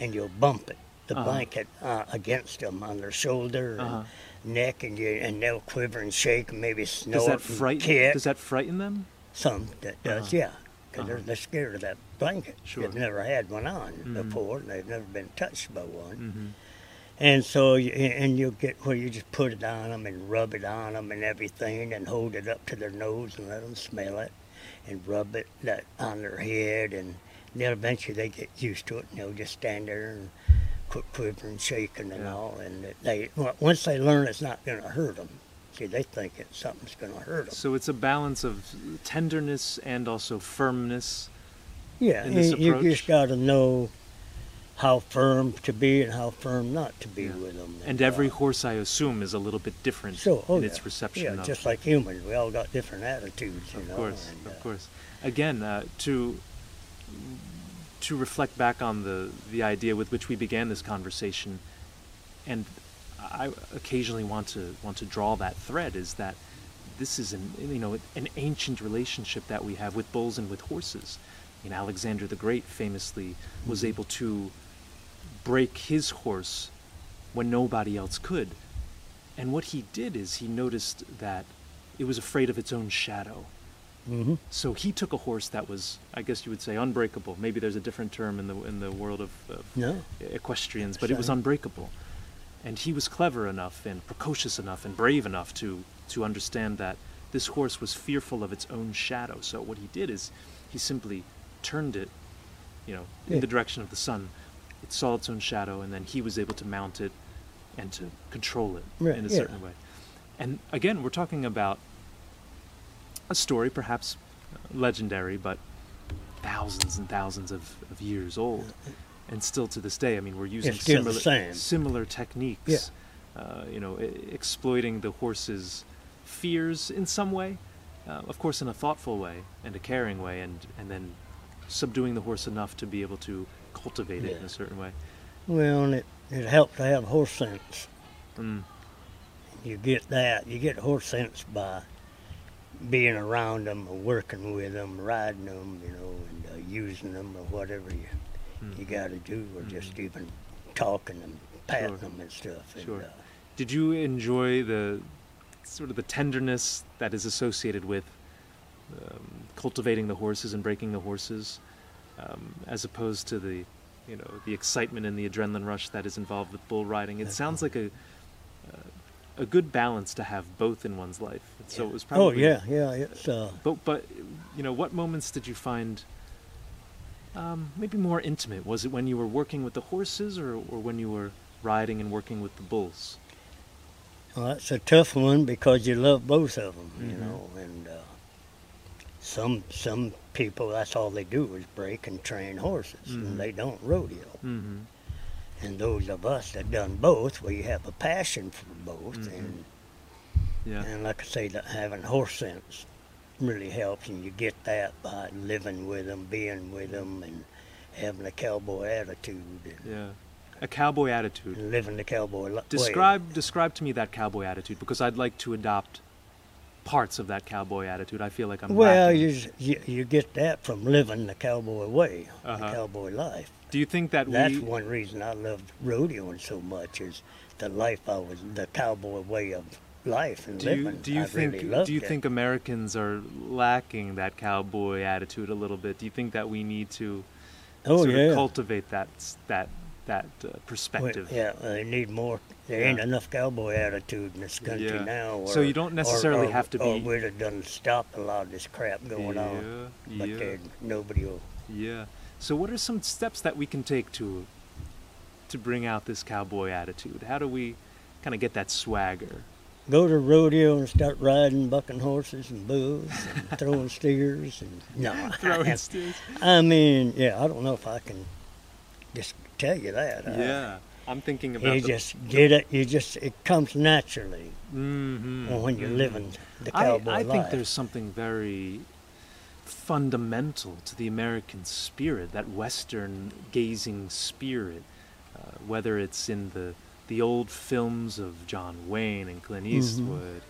Speaker 3: and you'll bump it, the
Speaker 2: Uh-huh.
Speaker 3: blanket uh, against them on their shoulder and
Speaker 2: Uh-huh.
Speaker 3: neck, and you and they'll quiver and shake and maybe snort
Speaker 2: Does that
Speaker 3: and
Speaker 2: frighten?
Speaker 3: kick.
Speaker 2: Does that frighten them?
Speaker 3: Some that does,
Speaker 2: Uh-huh.
Speaker 3: yeah, because
Speaker 2: Uh-huh.
Speaker 3: they're, they're scared of that blanket.
Speaker 2: Sure.
Speaker 3: They've never had one on
Speaker 2: Mhm.
Speaker 3: before, and they've never been touched by one.
Speaker 2: Mm-hmm.
Speaker 3: And so, you, and you'll get where you just put it on them and rub it on them and everything, and hold it up to their nose and let them smell it, and rub it that on their head, and then eventually they get used to it, and they'll just stand there and quit quivering, shaking, and
Speaker 2: Yeah.
Speaker 3: all. And they once they learn it's not going to hurt them, see, they think it something's going to hurt them.
Speaker 2: So it's a balance of tenderness and also firmness.
Speaker 3: Yeah, you just got to know how firm to be and how firm not to be
Speaker 2: Yeah.
Speaker 3: with them.
Speaker 2: And every horse, I assume, is a little bit different
Speaker 3: so, oh,
Speaker 2: in
Speaker 3: yeah.
Speaker 2: its reception
Speaker 3: Yeah, just like humans, we all got different attitudes, you
Speaker 2: of
Speaker 3: know.
Speaker 2: course,
Speaker 3: and,
Speaker 2: of
Speaker 3: uh,
Speaker 2: course. Again, uh, to to reflect back on the the idea with which we began this conversation, and I occasionally want to want to draw that thread is that this is an you know an ancient relationship that we have with bulls and with horses. You know, Alexander the Great famously was mm-hmm. able to break his horse when nobody else could. And what he did is he noticed that it was afraid of its own shadow.
Speaker 3: Hmm
Speaker 2: So he took a horse that was, I guess you would say, unbreakable. Maybe there's a different term in the in the world of, of
Speaker 3: No.
Speaker 2: equestrians, but it was unbreakable. And he was clever enough and precocious enough and brave enough to to understand that this horse was fearful of its own shadow. So what he did is he simply turned it, you know, in
Speaker 3: Yeah.
Speaker 2: the direction of the sun. It saw its own shadow, and then he was able to mount it and to control it
Speaker 3: Right,
Speaker 2: in a
Speaker 3: yeah.
Speaker 2: certain way. And again, we're talking about a story, perhaps legendary, but thousands and thousands of, of years old. And still to this day, I mean, we're using
Speaker 3: It's still the
Speaker 2: similar, similar techniques.
Speaker 3: Yeah.
Speaker 2: Uh, you know, e- exploiting the horse's fears in some way, uh, of course, in a thoughtful way and a caring way, and, and then subduing the horse enough to be able to cultivate it in a certain way.
Speaker 3: Well, and it, it helps to have horse sense.
Speaker 2: Mm,
Speaker 3: You get that. You get horse sense by being around them or working with them, riding them, you know, and uh, using them or whatever you,
Speaker 2: mm.
Speaker 3: you got to do, or just even talking and patting
Speaker 2: Sure.
Speaker 3: them and stuff. And,
Speaker 2: Sure.
Speaker 3: uh,
Speaker 2: Did you enjoy the sort of the tenderness that is associated with um, cultivating the horses and breaking the horses, um, as opposed to the, you know, the excitement and the adrenaline rush that is involved with bull riding? It sounds like a a good balance to have both in one's life. So it was probably.
Speaker 3: oh
Speaker 2: probably
Speaker 3: yeah, yeah. It's uh,
Speaker 2: But but you know, what moments did you find? Um, maybe more intimate. Was it when you were working with the horses, or, or when you were riding and working with the bulls?
Speaker 3: well, that's a tough one because you love both of them, you
Speaker 2: Mhm.
Speaker 3: know, and uh, some some people that's all they do is break and train horses,
Speaker 2: Mhm.
Speaker 3: and they don't rodeo.
Speaker 2: Mm-hmm.
Speaker 3: And those of us that done both, we have a passion for both,
Speaker 2: Mhm.
Speaker 3: and
Speaker 2: Yeah.
Speaker 3: and like I say, that having horse sense really helps, and you get that by living with them, being with them, and having a cowboy attitude and,
Speaker 2: Yeah. A cowboy attitude.
Speaker 3: and living the cowboy li- way.
Speaker 2: Describe describe to me that cowboy attitude because I'd like to adopt parts of that cowboy attitude. I feel like I'm
Speaker 3: Well, you, you you get that from living the cowboy way,
Speaker 2: Uh-huh.
Speaker 3: the cowboy life.
Speaker 2: Do you think that
Speaker 3: That's
Speaker 2: we
Speaker 3: one reason I loved rodeoing so much is the life I was, the cowboy way of life and
Speaker 2: do you,
Speaker 3: living.
Speaker 2: do you
Speaker 3: I
Speaker 2: think
Speaker 3: really
Speaker 2: do you
Speaker 3: it.
Speaker 2: think Americans are lacking that cowboy attitude a little bit? Do you think that we need to
Speaker 3: Oh
Speaker 2: sort
Speaker 3: yeah.
Speaker 2: of cultivate that that that uh,
Speaker 3: Well,
Speaker 2: perspective?
Speaker 3: yeah, they need more. There ain't
Speaker 2: Yeah.
Speaker 3: enough cowboy attitude in this country
Speaker 2: Yeah.
Speaker 3: now. Or,
Speaker 2: So you don't necessarily
Speaker 3: or, or,
Speaker 2: have to
Speaker 3: Or
Speaker 2: be-
Speaker 3: we'd have done stopped a lot of this crap going
Speaker 2: yeah,
Speaker 3: on. But
Speaker 2: yeah,
Speaker 3: nobody will.
Speaker 2: yeah. So what are some steps that we can take to to bring out this cowboy attitude? How do we kind of get that swagger?
Speaker 3: Go to rodeo and start riding, bucking horses and bulls and throwing steers and no.
Speaker 2: Throwing steers.
Speaker 3: I mean, yeah, I don't know if I can just tell you that.
Speaker 2: Yeah, I'm thinking about
Speaker 3: You
Speaker 2: the,
Speaker 3: just get it. You just it comes naturally
Speaker 2: Mhm,
Speaker 3: when you're
Speaker 2: mhm.
Speaker 3: living the
Speaker 2: I,
Speaker 3: cowboy
Speaker 2: I
Speaker 3: life.
Speaker 2: think there's something very fundamental to the American spirit, that Western gazing spirit, uh, whether it's in the the old films of John Wayne and Clint
Speaker 3: Mm-hmm.
Speaker 2: Eastwood,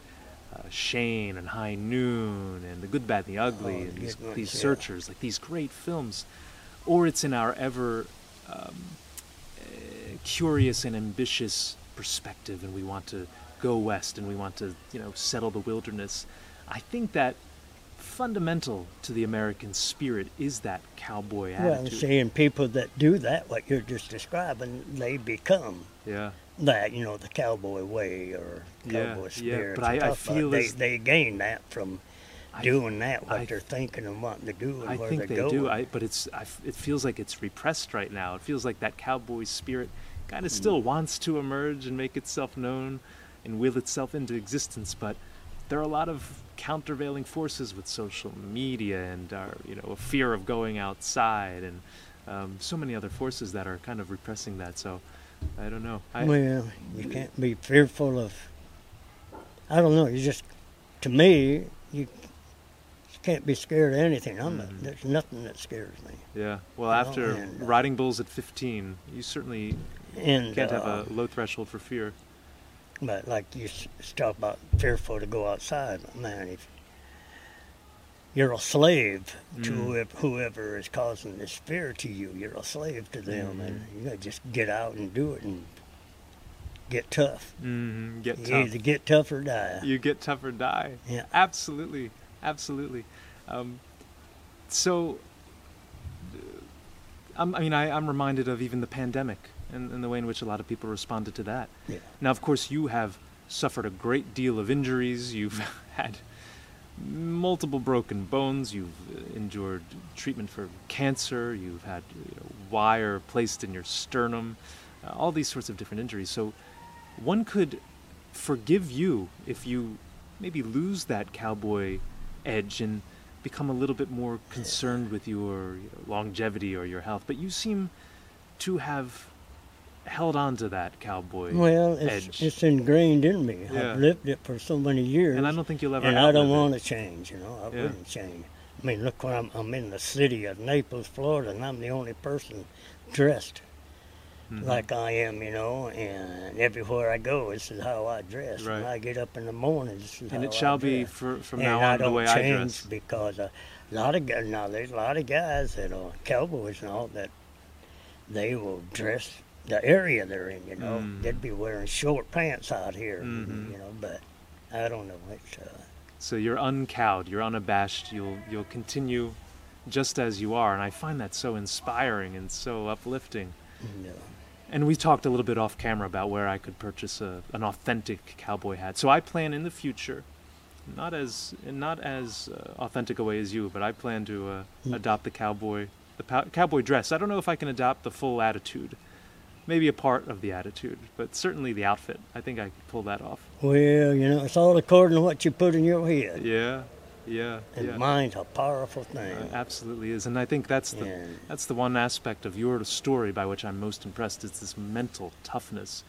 Speaker 2: uh, Shane and High Noon, and The Good, Bad, and the Ugly,
Speaker 3: Oh,
Speaker 2: and these,
Speaker 3: ones,
Speaker 2: these
Speaker 3: yeah.
Speaker 2: searchers, like these great films, or it's in our ever um, uh, curious and ambitious perspective, and we want to go west and we want to, you know, settle the wilderness. I think that fundamental to the American spirit is that cowboy attitude.
Speaker 3: well, seeing people that do that, what you're just describing, they become
Speaker 2: yeah,
Speaker 3: that. You know, the cowboy way or
Speaker 2: Yeah,
Speaker 3: cowboy
Speaker 2: yeah,
Speaker 3: spirit.
Speaker 2: but I- I feel
Speaker 3: they they gain that from
Speaker 2: I-
Speaker 3: doing that. What
Speaker 2: I-
Speaker 3: they're thinking and wanting to do and
Speaker 2: I
Speaker 3: where
Speaker 2: think
Speaker 3: they're
Speaker 2: they
Speaker 3: going.
Speaker 2: do. I, but it's it feels like it's repressed right now. It feels like that cowboy spirit kind of hmm. still wants to emerge and make itself known and will itself into existence. But there are a lot of countervailing forces with social media and our you know a fear of going outside and um, so many other forces that are kind of repressing that. So I don't know. I,
Speaker 3: well, you can't be fearful of. I don't know. You just, to me, you can't be scared of anything. I'm not,
Speaker 2: Mhm.
Speaker 3: there's nothing that scares me.
Speaker 2: yeah. Well, after
Speaker 3: and, uh,
Speaker 2: riding bulls at 15, you certainly
Speaker 3: And
Speaker 2: can't have
Speaker 3: uh,
Speaker 2: a low threshold for fear.
Speaker 3: But like you talk about fearful to go outside, man. If you're a slave to
Speaker 2: Mm.
Speaker 3: whoever, whoever is causing this fear to you. You're a slave to them,
Speaker 2: Mhm.
Speaker 3: and you gotta just get out and do it and get tough.
Speaker 2: hmm Get
Speaker 3: You
Speaker 2: tough.
Speaker 3: either get tough or die.
Speaker 2: You get tough or die.
Speaker 3: Yeah.
Speaker 2: Absolutely. Absolutely. Um, so, I'm, I mean, I, I'm reminded of even the pandemic and, and the way in which a lot of people responded to that.
Speaker 3: Yeah.
Speaker 2: Now, of course, you have suffered a great deal of injuries. You've had multiple broken bones. You've uh, endured treatment for cancer. You've had you know, wire placed in your sternum. Uh, all these sorts of different injuries. So, one could forgive you if you maybe lose that cowboy edge and become a little bit more concerned with your longevity or your health. But you seem to have held on to that cowboy
Speaker 3: Well, it's,
Speaker 2: edge.
Speaker 3: it's ingrained in me.
Speaker 2: Yeah.
Speaker 3: I've lived it for so many years.
Speaker 2: and I don't think you'll ever.
Speaker 3: and I don't want to change. You know, I
Speaker 2: Yeah.
Speaker 3: wouldn't change. I mean, look where I'm. I'm in the city of Naples, Florida, and I'm the only person dressed
Speaker 2: Mhm.
Speaker 3: like I am. You know, and everywhere I go, this is how I dress.
Speaker 2: Right.
Speaker 3: When I get up in the morning, this is
Speaker 2: and
Speaker 3: how
Speaker 2: it shall
Speaker 3: I
Speaker 2: be
Speaker 3: dress.
Speaker 2: for, from
Speaker 3: and
Speaker 2: now
Speaker 3: I
Speaker 2: on the
Speaker 3: don't
Speaker 2: way I dress.
Speaker 3: because a lot of guys now there's a lot of guys that are cowboys and all that they will dress the area they're in. You know,
Speaker 2: Mm.
Speaker 3: they'd be wearing short pants out here.
Speaker 2: Mhm.
Speaker 3: You know, but I don't know. It's uh,
Speaker 2: So you're uncowed, you're unabashed. You'll you'll continue just as you are, and I find that so inspiring and so uplifting.
Speaker 3: know.
Speaker 2: And we talked a little bit off camera about where I could purchase a, an authentic cowboy hat. So I plan in the future, not as not as uh, authentic a way as you, but I plan to uh,
Speaker 3: Mm.
Speaker 2: adopt the cowboy the pow- cowboy dress. I don't know if I can adopt the full attitude, maybe a part of the attitude, but certainly the outfit. I think I could pull that off.
Speaker 3: Well, you know, it's all according to what you put in your head.
Speaker 2: Yeah, yeah,
Speaker 3: And
Speaker 2: yeah.
Speaker 3: mind's a powerful
Speaker 2: Uh,
Speaker 3: thing.
Speaker 2: absolutely is, and I think that's the
Speaker 3: And-
Speaker 2: that's the one aspect of your story by which I'm most impressed. Is this mental toughness.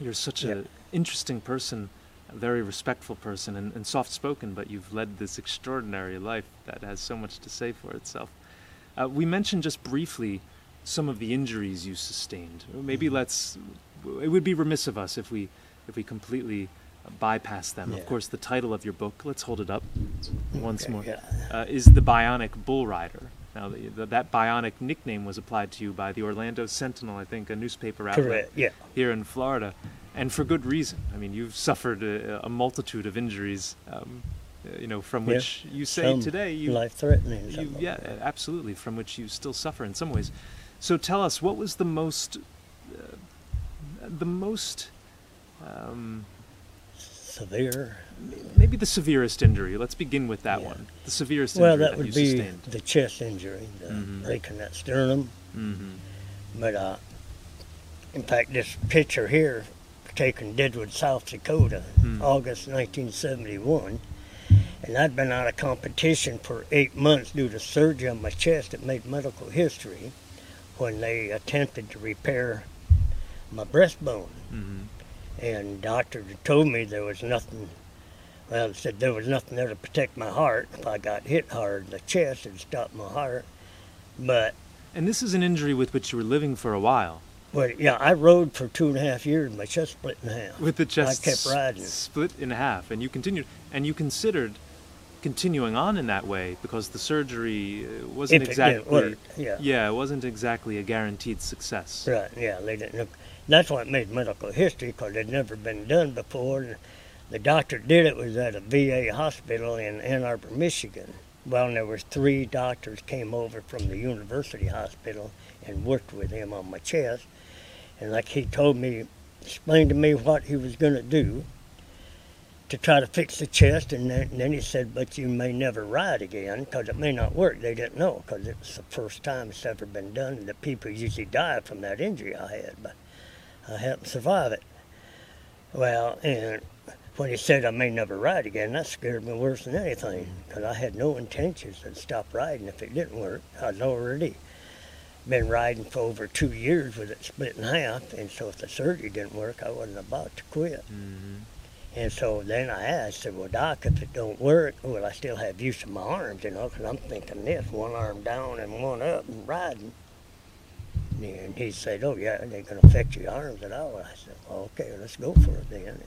Speaker 2: You're such
Speaker 3: Yep.
Speaker 2: an interesting person, a very respectful person, and, and soft-spoken, but you've led this extraordinary life that has so much to say for itself. Uh, we mentioned just briefly some of the injuries you sustained. Maybe
Speaker 3: Mm-hmm.
Speaker 2: let's. It would be remiss of us if we if we completely bypass them. Of course, the title of your book. Let's hold it up once
Speaker 3: Okay,
Speaker 2: more
Speaker 3: yeah.
Speaker 2: uh, is the Bionic Bull Rider. Now, the, the, that Bionic nickname was applied to you by the Orlando Sentinel, I think, a newspaper outlet
Speaker 3: Correct, yeah.
Speaker 2: here in Florida, and for good reason. I mean, you've suffered a, a multitude of injuries, um, uh, you know, from
Speaker 3: Yeah,
Speaker 2: which you say today you,
Speaker 3: life threatening.
Speaker 2: you yeah, absolutely, from which you still suffer in some ways. So tell us, what was the most, uh, the most, um,
Speaker 3: severe.
Speaker 2: maybe the severest injury? Let's begin with that
Speaker 3: Yeah.
Speaker 2: one. The severest
Speaker 3: Well,
Speaker 2: injury
Speaker 3: that
Speaker 2: you
Speaker 3: would be
Speaker 2: sustained.
Speaker 3: the chest injury, the
Speaker 2: Mhm.
Speaker 3: breaking that sternum.
Speaker 2: Mm-hmm.
Speaker 3: But uh, in fact, this picture here, taken Deadwood, South Dakota,
Speaker 2: Hmm.
Speaker 3: August 1971, and I'd been out of competition for eight months due to surgery on my chest that made medical history when they attempted to repair my breastbone.
Speaker 2: Mm-hmm.
Speaker 3: And doctor had told me there was nothing. Well, it said there was nothing there to protect my heart. If I got hit hard in the chest, it'd stop my heart. But
Speaker 2: And this is an injury with which you were living for a while,
Speaker 3: well, yeah, I rode for two and a half years. My chest split in half.
Speaker 2: with the chest
Speaker 3: kept riding.
Speaker 2: split in half, and you continued, and you considered continuing on in that way because the surgery uh, wasn't
Speaker 3: it
Speaker 2: exactly,
Speaker 3: didn't work, yeah.
Speaker 2: yeah, it wasn't exactly a guaranteed success.
Speaker 3: Right, yeah, they didn't. Look. That's what made medical history because it'd never been done before. And the doctor did it was at a VA hospital in Ann Arbor, Michigan. Well, and there was three doctors came over from the university hospital and worked with him on my chest. And like he told me, explained to me what he was going to do to try to fix the chest. And then, then he said, but you may never ride again because it may not work. They didn't know because it was the first time it's ever been done. And the people usually die from that injury I had, but I to survive it. Well, and when he said I may never ride again, that scared me worse than anything because I had no intentions to stop riding if it didn't work. I'd already been riding for over two years with it split in half, and so if the surgery didn't work, I wasn't about to quit.
Speaker 2: hmm
Speaker 3: And so then I asked, said, well, Doc, if it don't work, will I still have use of my arms, you know, because I'm thinking this, one arm down and one up and riding. And he said, oh, yeah, it ain't going to affect your arms at all. I said, well, okay, let's go for it then.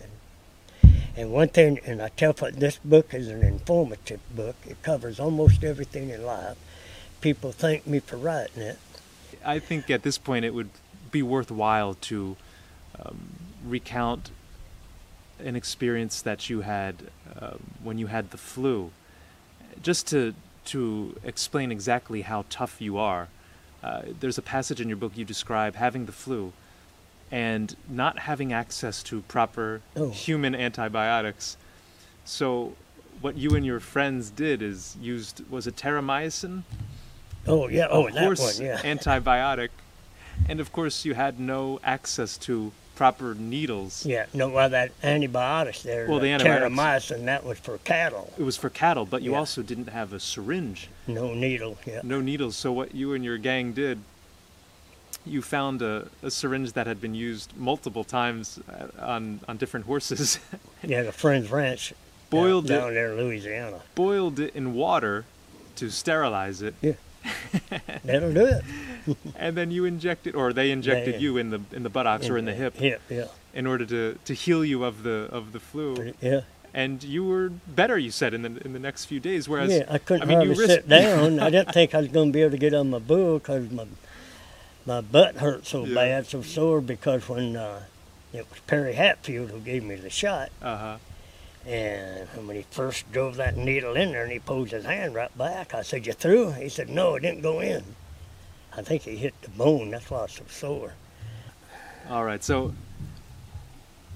Speaker 3: And, And one thing, and I tell you, this book is an informative book. It covers almost everything in life. People thank me for writing it.
Speaker 2: I think at this point it would be worthwhile to um, recount an experience that you had um, when you had the flu, just to to explain exactly how tough you are. Uh, there's a passage in your book you describe having the flu and not having access to proper
Speaker 3: Oh.
Speaker 2: human antibiotics. So, what you and your friends did is used was it terramycin,
Speaker 3: Oh yeah, oh
Speaker 2: a
Speaker 3: that one, yeah.
Speaker 2: antibiotic, and of course you had no access to proper needles.
Speaker 3: Yeah, no, well that antibiotics there,
Speaker 2: Well, the
Speaker 3: terramycin, that was for cattle.
Speaker 2: It was for cattle, but you
Speaker 3: Yeah.
Speaker 2: also didn't have a syringe,
Speaker 3: No needle, yeah.
Speaker 2: no needles. So what you and your gang did, you found a, a syringe that had been used multiple times uh, on on different horses,
Speaker 3: Yeah, the Friends Ranch
Speaker 2: boiled
Speaker 3: down,
Speaker 2: it,
Speaker 3: down there in Louisiana.
Speaker 2: boiled it in water to sterilize it,
Speaker 3: That'll do it.
Speaker 2: and then you injected, or they injected
Speaker 3: yeah.
Speaker 2: you in the in the buttocks or in the hip,
Speaker 3: Hip, yeah.
Speaker 2: in order to, to heal you of the of the flu.
Speaker 3: Yeah.
Speaker 2: And you were better, you said, in the in the next few days. Whereas
Speaker 3: yeah, I couldn't
Speaker 2: I mean, you
Speaker 3: hardly
Speaker 2: risked-
Speaker 3: sit down. I didn't think I was going to be able to get on my bull because my my butt hurt so
Speaker 2: Yeah.
Speaker 3: bad, so sore. Because when uh, it was Perry Hatfield who gave me the shot,
Speaker 2: uh huh.
Speaker 3: And when he first drove that needle in there and he pulled his hand right back, I said, "You through?" He said, "No, it didn't go in." I think he hit the bone. That's why it's so sore.
Speaker 2: All right, so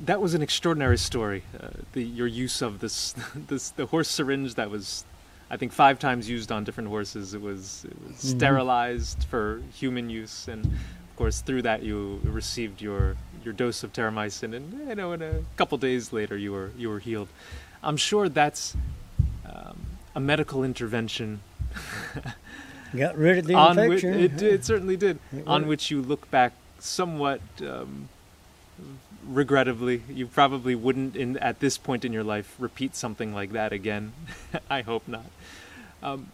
Speaker 2: that was an extraordinary story. Uh, the your use of this this the horse syringe that was, I think, five times used on different horses. It was it was
Speaker 3: Mhm.
Speaker 2: sterilized for human use, and of course through that you received your your dose of terramycin, and you know in a couple days later you were you were healed. I'm sure that's um, a medical intervention
Speaker 3: Got rid of the
Speaker 2: on which
Speaker 3: infection.
Speaker 2: it, it certainly did.
Speaker 3: It
Speaker 2: on which you look back somewhat um, regrettably. You probably wouldn't in at this point in your life repeat something like that again. I hope not. Um,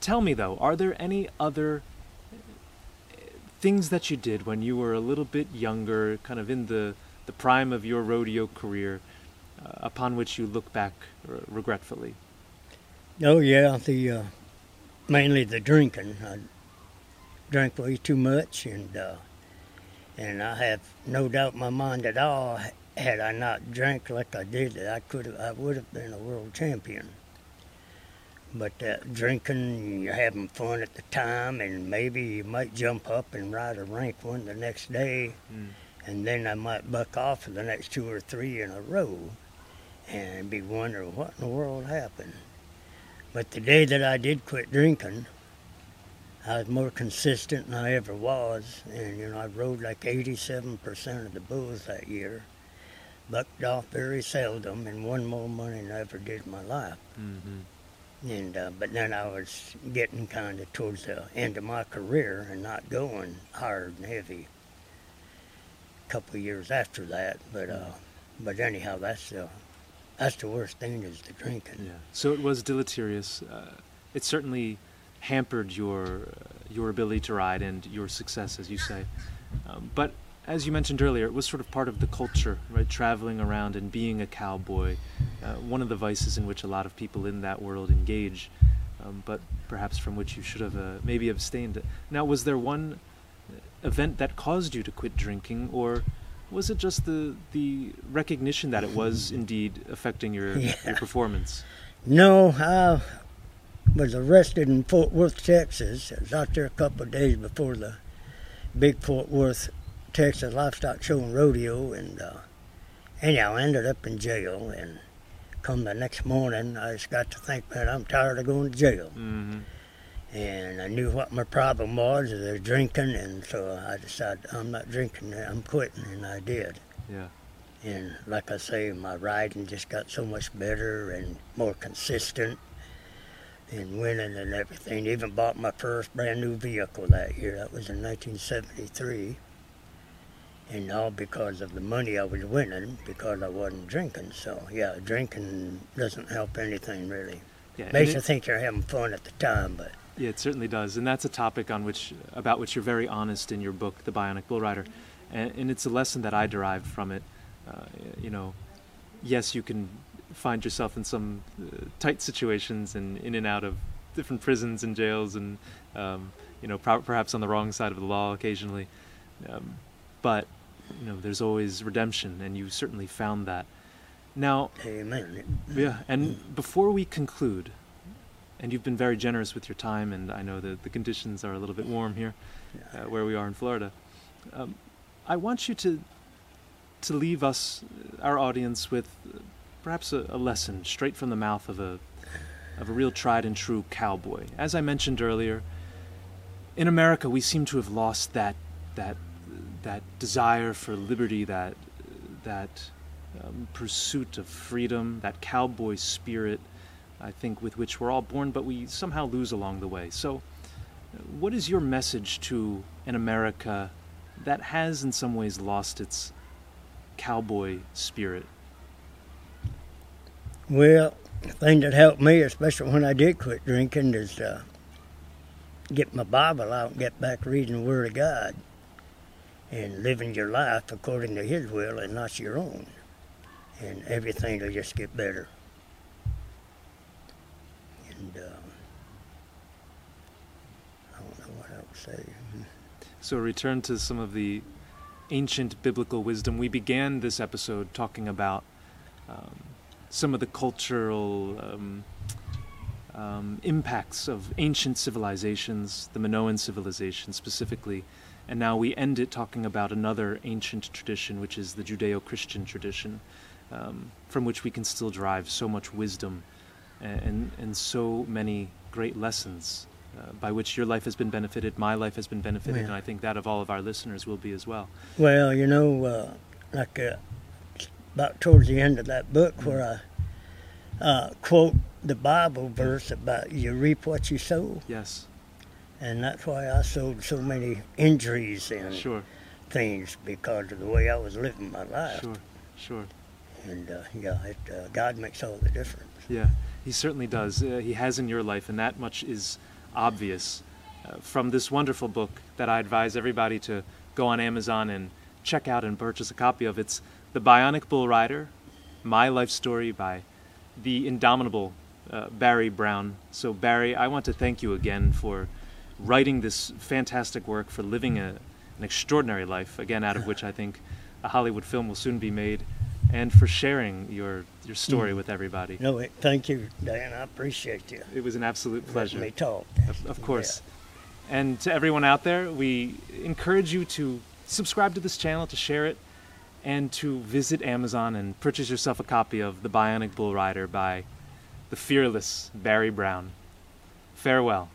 Speaker 2: tell me though are there any other things that you did when you were a little bit younger kind of in the the prime of your rodeo career uh, upon which you look back uh, regretfully
Speaker 3: Oh yeah, the uh, mainly the drinking. I drank way too much, and uh, and I have no doubt in my mind at all. Had I not drank like I did, I could I would have been a world champion. But uh, drinking, you're having fun at the time, and maybe you might jump up and ride a rank one the next day,
Speaker 2: Mm.
Speaker 3: and then I might buck off for the next two or three in a row, and be wondering what in the world happened. But the day that I did quit drinking, I was more consistent than I ever was. And, you know, I rode like 87% of the bulls that year. Bucked off very seldom and won more money than I ever did in my life.
Speaker 2: mm-hmm.
Speaker 3: And, uh, but then I was getting kind of towards the end of my career and not going hard and heavy. A couple of years after that, but uh, but anyhow, that's uh, that's the worst thing is the drinking.
Speaker 2: Yeah. So it was deleterious. Uh, it certainly hampered your uh, your ability to ride and your success, as you say. Um, but as you mentioned earlier, it was sort of part of the culture, right? Traveling around and being a cowboy, uh, one of the vices in which a lot of people in that world engage, um, but perhaps from which you should have uh, maybe abstained. Now, was there one event that caused you to quit drinking, or was it just the the recognition that it was indeed affecting your
Speaker 3: Yeah.
Speaker 2: your performance?
Speaker 3: No, I was arrested in Fort Worth, Texas. I was out there a couple of days before the big Fort Worth, Texas livestock show and rodeo, and uh, anyhow, I ended up in jail. And come the next morning, I just got to think, man, I'm tired of going to jail.
Speaker 2: Mm-hmm.
Speaker 3: And I knew what my problem was, I was drinking, and so I decided I'm not drinking, I'm quitting, and I did.
Speaker 2: Yeah.
Speaker 3: And like I say, my riding just got so much better and more consistent and winning and everything. Even bought my first brand new vehicle that year. That was in 1973. And all because of the money I was winning because I wasn't drinking. So, yeah, drinking doesn't help anything really.
Speaker 2: Yeah.
Speaker 3: Makes
Speaker 2: it-
Speaker 3: you think you're having fun at the time, but
Speaker 2: Yeah, it certainly does, and that's a topic on which about which you're very honest in your book, The Bionic Bull Rider, and, and it's a lesson that I derived from it. Uh, you know, yes, you can find yourself in some uh, tight situations and in and out of different prisons and jails, and um, you know, pro- perhaps on the wrong side of the law occasionally. Um, but you know, there's always redemption, and you certainly found that. Now,
Speaker 3: Amen.
Speaker 2: yeah, and before we conclude, and you've been very generous with your time, and I know that the conditions are a little bit warm here, uh, where we are in Florida. Um, I want you to to leave us, our audience, with uh, perhaps a, a lesson straight from the mouth of a of a real tried and true cowboy. As I mentioned earlier, in America, we seem to have lost that that that desire for liberty, that that um, pursuit of freedom, that cowboy spirit. I think with which we're all born, but we somehow lose along the way. So, what is your message to an America that has, in some ways, lost its cowboy spirit?
Speaker 3: Well, the thing that helped me, especially when I did quit drinking, is uh, get my Bible out and get back reading the Word of God and living your life according to His will and not your own. And everything will just get better. And uh, I don't know what else to say.
Speaker 2: So, return to some of the ancient biblical wisdom. We began this episode talking about um, some of the cultural um, um, impacts of ancient civilizations, the Minoan civilization specifically, and now we end it talking about another ancient tradition, which is the Judeo Christian tradition, um, from which we can still derive so much wisdom and, and, and so many great lessons uh, by which your life has been benefited, my life has been benefited, and I think that of all of our listeners will be as well.
Speaker 3: Well, you know, uh, like uh, about towards the end of that book, where I uh, quote the Bible verse about you reap what you sow,
Speaker 2: Yes,
Speaker 3: and that's why I sowed so many injuries and
Speaker 2: sure,
Speaker 3: things because of the way I was living my life.
Speaker 2: sure, sure.
Speaker 3: And uh, yeah, it, uh, God makes all the difference.
Speaker 2: Yeah, he certainly does. Uh, he has in your life, and that much is obvious uh, from this wonderful book that I advise everybody to go on Amazon and check out and purchase a copy of. It's The Bionic Bull Rider My Life Story by the indomitable uh, Barry Brown. So, Barry, I want to thank you again for writing this fantastic work, for living a, an extraordinary life, again, out of which I think a Hollywood film will soon be made, and for sharing your, your story
Speaker 3: Mm.
Speaker 2: with everybody.
Speaker 3: No, it, thank you, Dan. I appreciate you.
Speaker 2: It was an absolute pleasure.
Speaker 3: Letting me talk.
Speaker 2: Of, of course. And to everyone out there, we encourage you to subscribe to this channel, to share it, and to visit Amazon and purchase yourself a copy of The Bionic Bull Rider by the fearless Barry Brown. Farewell.